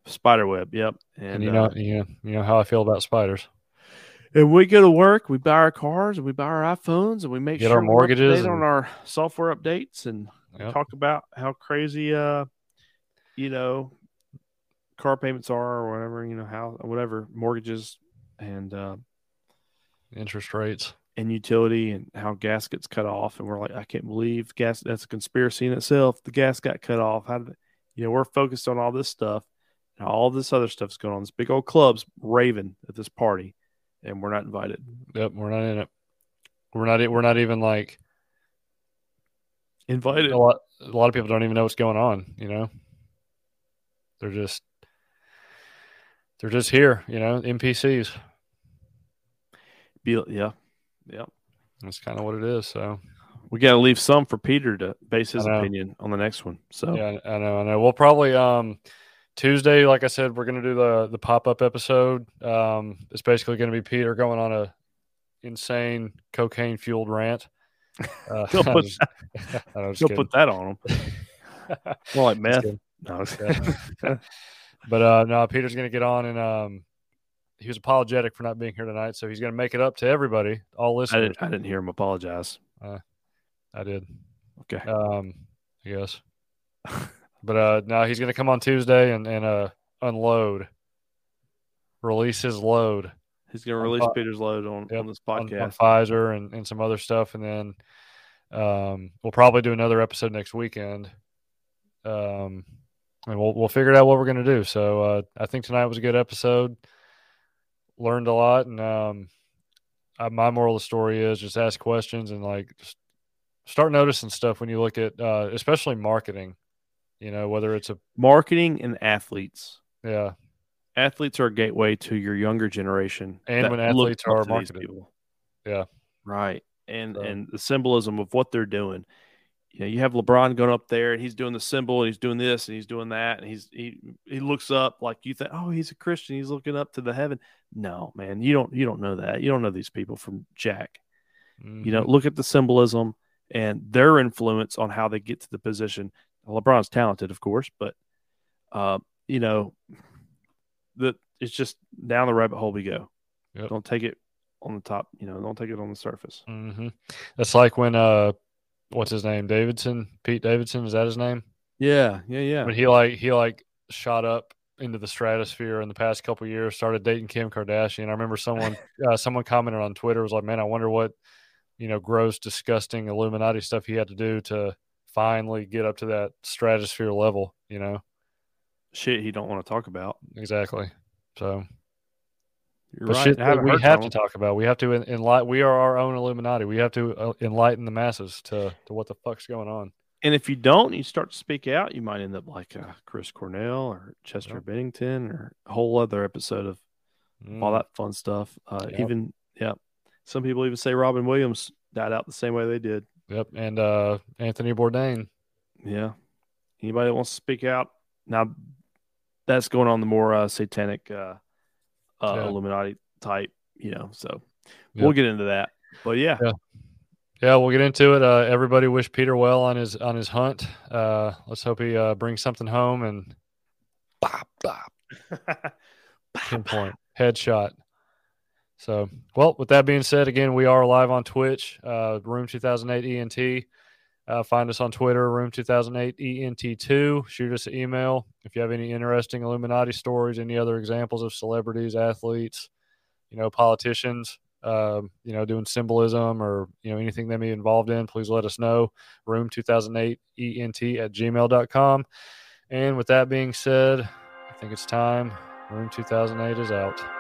spider web. Yep, and, and, you know uh, you know you know how I feel about spiders. and we go to work, we buy our cars, and we buy our iPhones, and we make Get sure our mortgages date on our software updates, and Yep. talk about how crazy, uh, you know, car payments are, or whatever, you know, how whatever mortgages and. uh Interest rates. and utility and how gas gets cut off and we're like i can't believe gas that's a conspiracy in itself the gas got cut off how did you know we're focused on all this stuff and all this other stuff's going on this big old club's raving at this party and we're not invited Yep, we're not in it. We're not. We're not even like invited a lot. A lot of people don't even know what's going on. You know, they're just they're just here. You know, NPCs. Be, yeah yeah That's kind of what it is. So we got to leave some for peter to base his opinion on the next one so yeah, I know. I know. We'll probably um Tuesday, like I said, we're gonna do the the pop up episode. Um, it's basically gonna be Peter going on a insane cocaine fueled rant. *laughs* Uh, *laughs* Don't put just- I know, *laughs* just don't put that on him more like meth no, I was- Yeah. But uh, no, Peter's going to get on, and um, he was apologetic for not being here tonight, so he's going to make it up to everybody, all I, listeners. didn't, I didn't hear him apologize I did, okay um, I guess. but uh, no, he's going to come on Tuesday and and uh, unload, release his load he's gonna release Fi- peter's load on, Yep, on this on, podcast on Pfizer and, and some other stuff, and then um, we'll probably do another episode next weekend. Um, and we'll we'll figure out what we're gonna do. So uh, I think tonight was a good episode. Learned a lot, and um, uh, my moral of the story is just ask questions and like just start noticing stuff when you look at, uh, especially marketing. You know, whether it's a marketing and athletes yeah, athletes are a gateway to your younger generation And when athletes are marketed. people. Yeah. right and So- and the symbolism of what they're doing you know, you have LeBron going up there and he's doing the symbol and he's doing this and he's doing that and he's he he looks up like you think, oh, he's a Christian, he's looking up to the heaven. No, man, you don't you don't know that. You don't know these people from Jack. You know, Mhm. look at the symbolism and their influence on how they get to the position. LeBron's talented, of course, but uh, you know, the it's just down the rabbit hole we go. Yep. Don't take it on the top. You know, don't take it on the surface. hmm That's like when uh, what's his name? Davidson, Pete Davidson, is that his name? Yeah, yeah, yeah. When he like he like shot up into the stratosphere in the past couple of years, started dating Kim Kardashian. I remember someone *laughs* uh, someone commented on Twitter was like, "Man, I wonder what you know gross, disgusting Illuminati stuff he had to do to finally get up to that stratosphere level." You know, Shit, he don't want to talk about. exactly. So, You're but right. shit that we have to talk about. We have to enlighten. We are our own Illuminati. We have to uh, enlighten the masses to to what the fuck's going on. And if you don't, you start to speak out, you might end up like uh, Chris Cornell or Chester Yep. Bennington or a whole other episode of all Mm. that fun stuff. Uh, Yep. Even yeah, some people even say Robin Williams died out the same way they did. Yep, and uh, Anthony Bourdain. Yeah. Anybody that wants to speak out now, that's going on the more uh, satanic uh, Yeah. Illuminati type, you know. So Yep. we'll get into that. But yeah, Yeah. Yeah, we'll get into it. Uh, everybody wish Peter well on his on his hunt. Uh, let's hope he uh, brings something home and bop, bop, *laughs* pinpoint headshot. So, well, with that being said, again, we are live on Twitch, uh, Room 2008 ENT. Uh, find us on Twitter, Room 2008 ENT2. Shoot us an email if you have any interesting Illuminati stories, any other examples of celebrities, athletes, you know, politicians, um, you know, doing symbolism or, you know, anything they may be involved in, please let us know. Room 2008 ENT at gmail.com. And with that being said, I think it's time. Room 2008 is out.